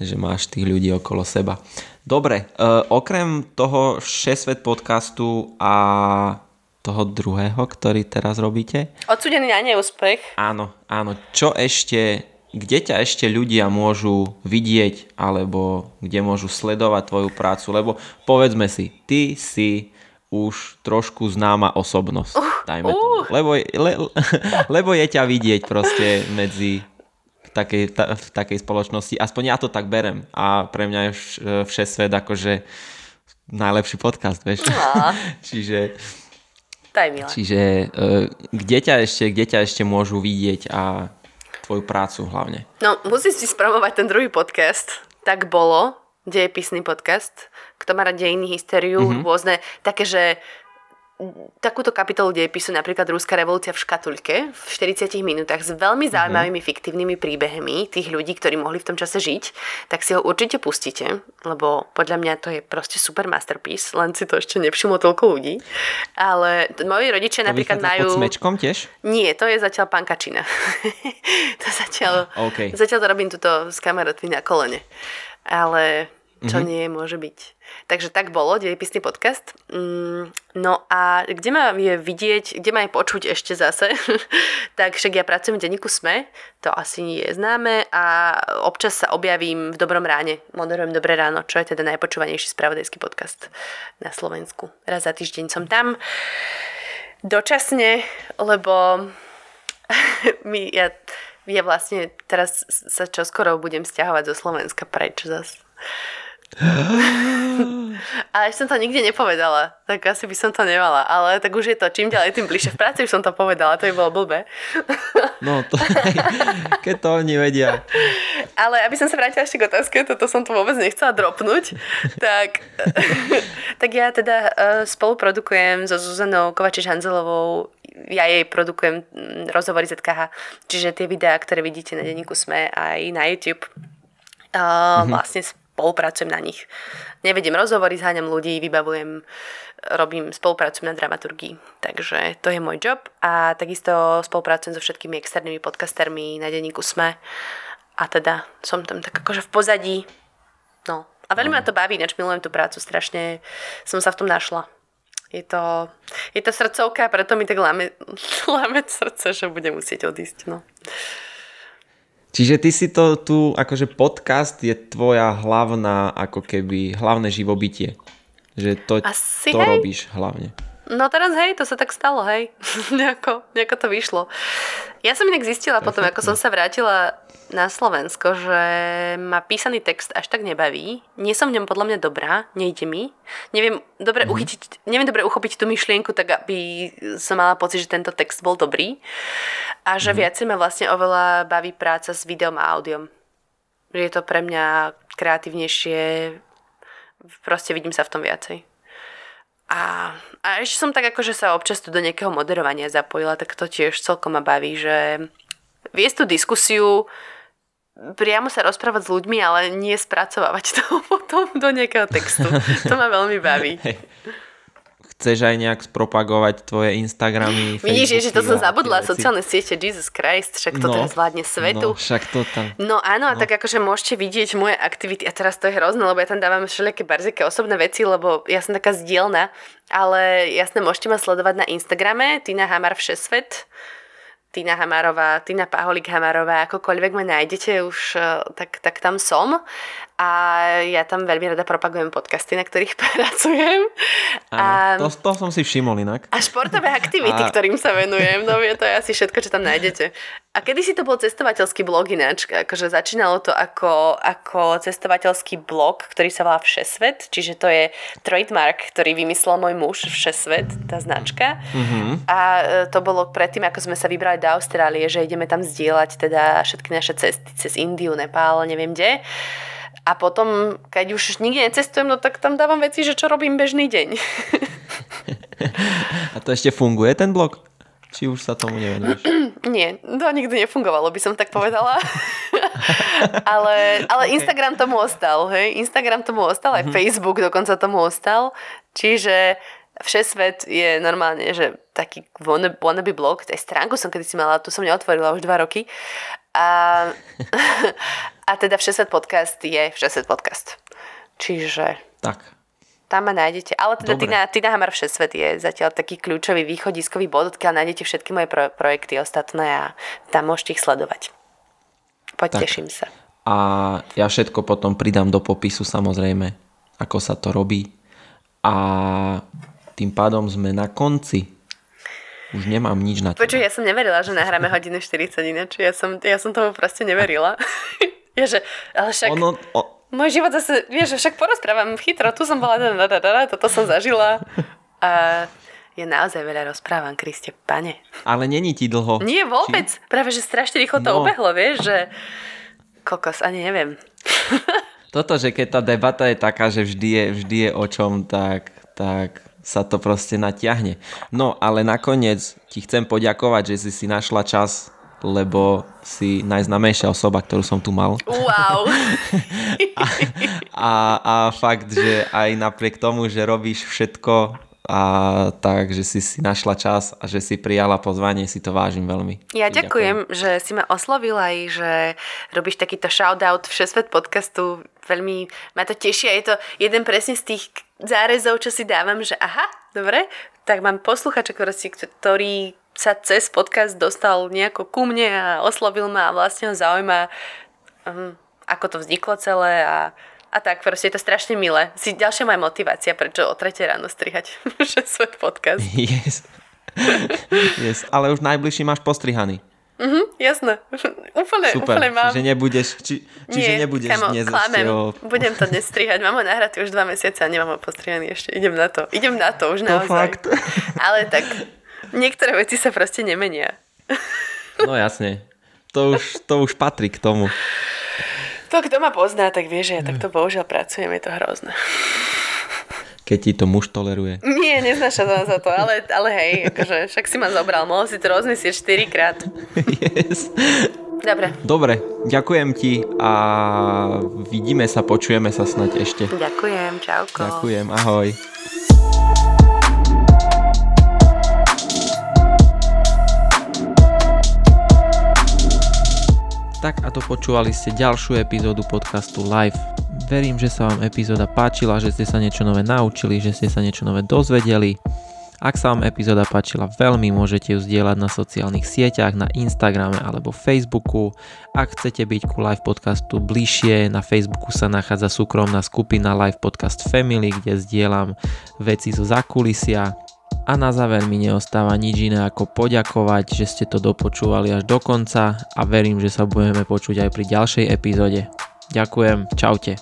že máš tých ľudí okolo seba. Dobre, uh, okrem toho 6 svet podcastu a toho druhého, ktorý teraz robíte. Odsudený na neúspech. Áno, áno. Čo ešte, kde ťa ešte ľudia môžu vidieť, alebo kde môžu sledovať tvoju prácu? Lebo povedzme si, ty si už trošku známa osobnosť, uh, dajme uh. tomu. Lebo, le, lebo je ťa vidieť proste medzi takej, ta, v takej spoločnosti. Aspoň ja to tak berem. A pre mňa je vše svet akože najlepší podcast, vieš. No. Čiže. Čiže uh, kde, ťa ešte, kde ťa ešte môžu vidieť a tvoju prácu hlavne? No, musíš si spravovať ten druhý podcast. Tak bolo, dejepisný podcast. Kto má rád dejiny, hysteriu, mm-hmm. rôzne také, že takúto kapitolu dejepisu, napríklad Ruská revolúcia v škatulke v 40 minútach s veľmi mhm. zaujímavými mm-hmm. fiktívnymi príbehmi tých ľudí, ktorí mohli v tom čase žiť, tak si ho určite pustíte, lebo podľa mňa to je proste super masterpiece, len si to ešte nevšimlo toľko ľudí. Ale moji rodičia to napríklad majú... pod smečkom tiež? Nie, to je zatiaľ pankačina. to zatiaľ... Okay. Zatiaľ to robím tuto s kamarátmi na kolene. Ale čo mm-hmm. nie môže byť. Takže tak bolo, dejepisný podcast. Mm, no a kde ma je vidieť, kde ma je počuť ešte zase, tak však ja pracujem v denníku SME, to asi nie je známe a občas sa objavím v Dobrom ráne, moderujem Dobré ráno, čo je teda najpočúvanejší spravodajský podcast na Slovensku. Raz za týždeň som tam dočasne, lebo my, ja, ja vlastne teraz sa čoskoro budem stiahovať zo Slovenska preč zase. Ale ešte som to nikde nepovedala, tak asi by som to nemala, ale tak už je to čím ďalej, tým bližšie. V práci už som to povedala, to by bolo blbé. No, to, keď to oni vedia. Ale aby som sa vrátila ešte k otázke, toto som to vôbec nechcela dropnúť, tak, tak ja teda e, spoluprodukujem so Zuzanou Kovačiš-Hanzelovou ja jej produkujem mm, rozhovory ZKH, čiže tie videá, ktoré vidíte na denníku SME aj na YouTube, uh, mm-hmm. vlastne spolupracujem na nich. Nevediem rozhovory, zháňam ľudí, vybavujem, robím, spolupracujem na dramaturgii. Takže to je môj job a takisto spolupracujem so všetkými externými podcastermi na denníku SME a teda som tam tak akože v pozadí. No. A veľmi ma to baví, ináč milujem tú prácu, strašne som sa v tom našla. Je to, je to srdcovka, preto mi tak láme, láme srdce, že budem musieť odísť. No. Čiže ty si to tu, akože podcast je tvoja hlavná, ako keby, hlavné živobytie. Že to, Asi, to robíš hlavne. No teraz hej, to sa tak stalo, hej. nejako, nejako to vyšlo. Ja som inak zistila Perfect. potom, ako som sa vrátila na Slovensko, že ma písaný text až tak nebaví. Nie som v ňom podľa mňa dobrá, nejde mi. Neviem dobre, mm-hmm. uchytiť, neviem dobre uchopiť tú myšlienku, tak aby som mala pocit, že tento text bol dobrý. A že mm-hmm. viacej ma vlastne oveľa baví práca s videom a audiom. Je to pre mňa kreatívnejšie, proste vidím sa v tom viacej. A, a ešte som tak akože sa občas tu do nejakého moderovania zapojila, tak to tiež celkom ma baví, že viesť tú diskusiu, priamo sa rozprávať s ľuďmi, ale nie spracovávať to potom do nejakého textu. To ma veľmi baví. Hey. Chceš aj nejak spropagovať tvoje Instagramy, Vidíš, že to som zabudla, sociálne siete, Jesus Christ, však to no, teraz vládne svetu. No, však to tam. No áno, no. a tak akože môžete vidieť moje aktivity, a teraz to je hrozné, lebo ja tam dávam všelijaké barziké osobné veci, lebo ja som taká zdielna, ale jasne, môžete ma sledovať na Instagrame, Tina Hamar Všesvet, Tina Hamarová, Tina Paholik Hamarová, akokoľvek ma nájdete už, e, tak, tak tam som. A ja tam veľmi rada propagujem podcasty, na ktorých pracujem. a, to, to som si všimol inak. A športové aktivity, a... ktorým sa venujem. No to je asi všetko, čo tam nájdete. A kedy si to bol cestovateľský blog ináč? Akože začínalo to ako, ako cestovateľský blog, ktorý sa volá Všesvet, čiže to je trademark, ktorý vymyslel môj muž Všesvet, tá značka. Mm-hmm. A e, to bolo predtým, ako sme sa vybrali do Austrálie, že ideme tam zdieľať teda všetky naše cesty cez Indiu, Nepál, neviem kde. A potom, keď už nikde necestujem, no tak tam dávam veci, že čo robím bežný deň. A to ešte funguje ten blog? Či už sa tomu nevenuješ? Nie, to nikdy nefungovalo, by som tak povedala. ale, ale okay. Instagram tomu ostal, hej? Instagram tomu ostal, aj mm-hmm. Facebook dokonca tomu ostal. Čiže Všesvet je normálne, že taký wannabe blog, aj stránku som kedy si mala, tu som neotvorila už dva roky. A, a teda Všesvet podcast je Všesvet podcast. Čiže... Tak. Tam ma nájdete. Ale teda Tina, Tina Hamar Všesvet je zatiaľ taký kľúčový východiskový bod, odkiaľ nájdete všetky moje pro- projekty ostatné a tam môžete ich sledovať. Poteším tak. sa. A ja všetko potom pridám do popisu samozrejme, ako sa to robí. A tým pádom sme na konci. Už nemám nič na teba. Počuj, ja som neverila, že nahráme hodinu 40 ináč. Ja som, ja som tomu proste neverila. ja, že, ale však... Ono, o... Môj život zase, vieš, však porozprávam chytro, tu som bola, da, da, da, toto som zažila. A ja naozaj veľa rozprávam, Kriste, pane. Ale není ti dlho. Nie, vôbec. Či? Práve, že strašne rýchlo to no. obehlo, vieš, že kokos, ani neviem. Toto, že keď tá debata je taká, že vždy je, vždy je o čom, tak, tak sa to proste natiahne. No, ale nakoniec ti chcem poďakovať, že si si našla čas, lebo si najznamejšia osoba, ktorú som tu mal. Wow. a, a, a fakt, že aj napriek tomu, že robíš všetko a tak, že si si našla čas a že si prijala pozvanie, si to vážim veľmi. Ja ďakujem, ďakujem, že si ma oslovila aj, že robíš takýto shoutout Všesvet podcastu. Veľmi ma to teší a je to jeden presne z tých zárezov, čo si dávam, že aha, dobre, tak mám posluchača, ktorý sa cez podcast dostal nejako ku mne a oslovil ma a vlastne ho zaujíma, um, ako to vzniklo celé a a tak, proste je to strašne milé. Si ďalšia moja motivácia, prečo o tretej ráno strihať svoj podcast. Yes. yes. Ale už najbližší máš postrihaný. Mhm, jasné. úplne, Super. úplne mám. Čiže nebudeš, či, čiže Nie, nebudeš kamo, dnes klamem. O... Budem to dnes strihať. Mám ho nahratý už dva mesiace a nemám ho postrihaný ešte. Idem na to. Idem na to už naozaj. To fakt. Ale tak niektoré veci sa proste nemenia. no jasne. To už, to už patrí k tomu. To, kto ma pozná, tak vie, že ja takto bohužiaľ pracujem, je to hrozné. Keď ti to muž toleruje. Nie, neznáša to za to, ale, ale hej, akože, však si ma zobral, mohol si to rozmyslieť 4 krát. Yes. Dobre. Dobre, ďakujem ti a vidíme sa, počujeme sa snať ešte. Ďakujem, čauko. Ďakujem, ahoj. Tak a to počúvali ste ďalšiu epizódu podcastu Live. Verím, že sa vám epizóda páčila, že ste sa niečo nové naučili, že ste sa niečo nové dozvedeli. Ak sa vám epizóda páčila veľmi, môžete ju zdieľať na sociálnych sieťach, na Instagrame alebo Facebooku. Ak chcete byť ku live podcastu bližšie, na Facebooku sa nachádza súkromná skupina Live Podcast Family, kde zdieľam veci zo zakulisia. A na záver mi neostáva nič iné ako poďakovať, že ste to dopočúvali až do konca a verím, že sa budeme počuť aj pri ďalšej epizóde. Ďakujem, čaute.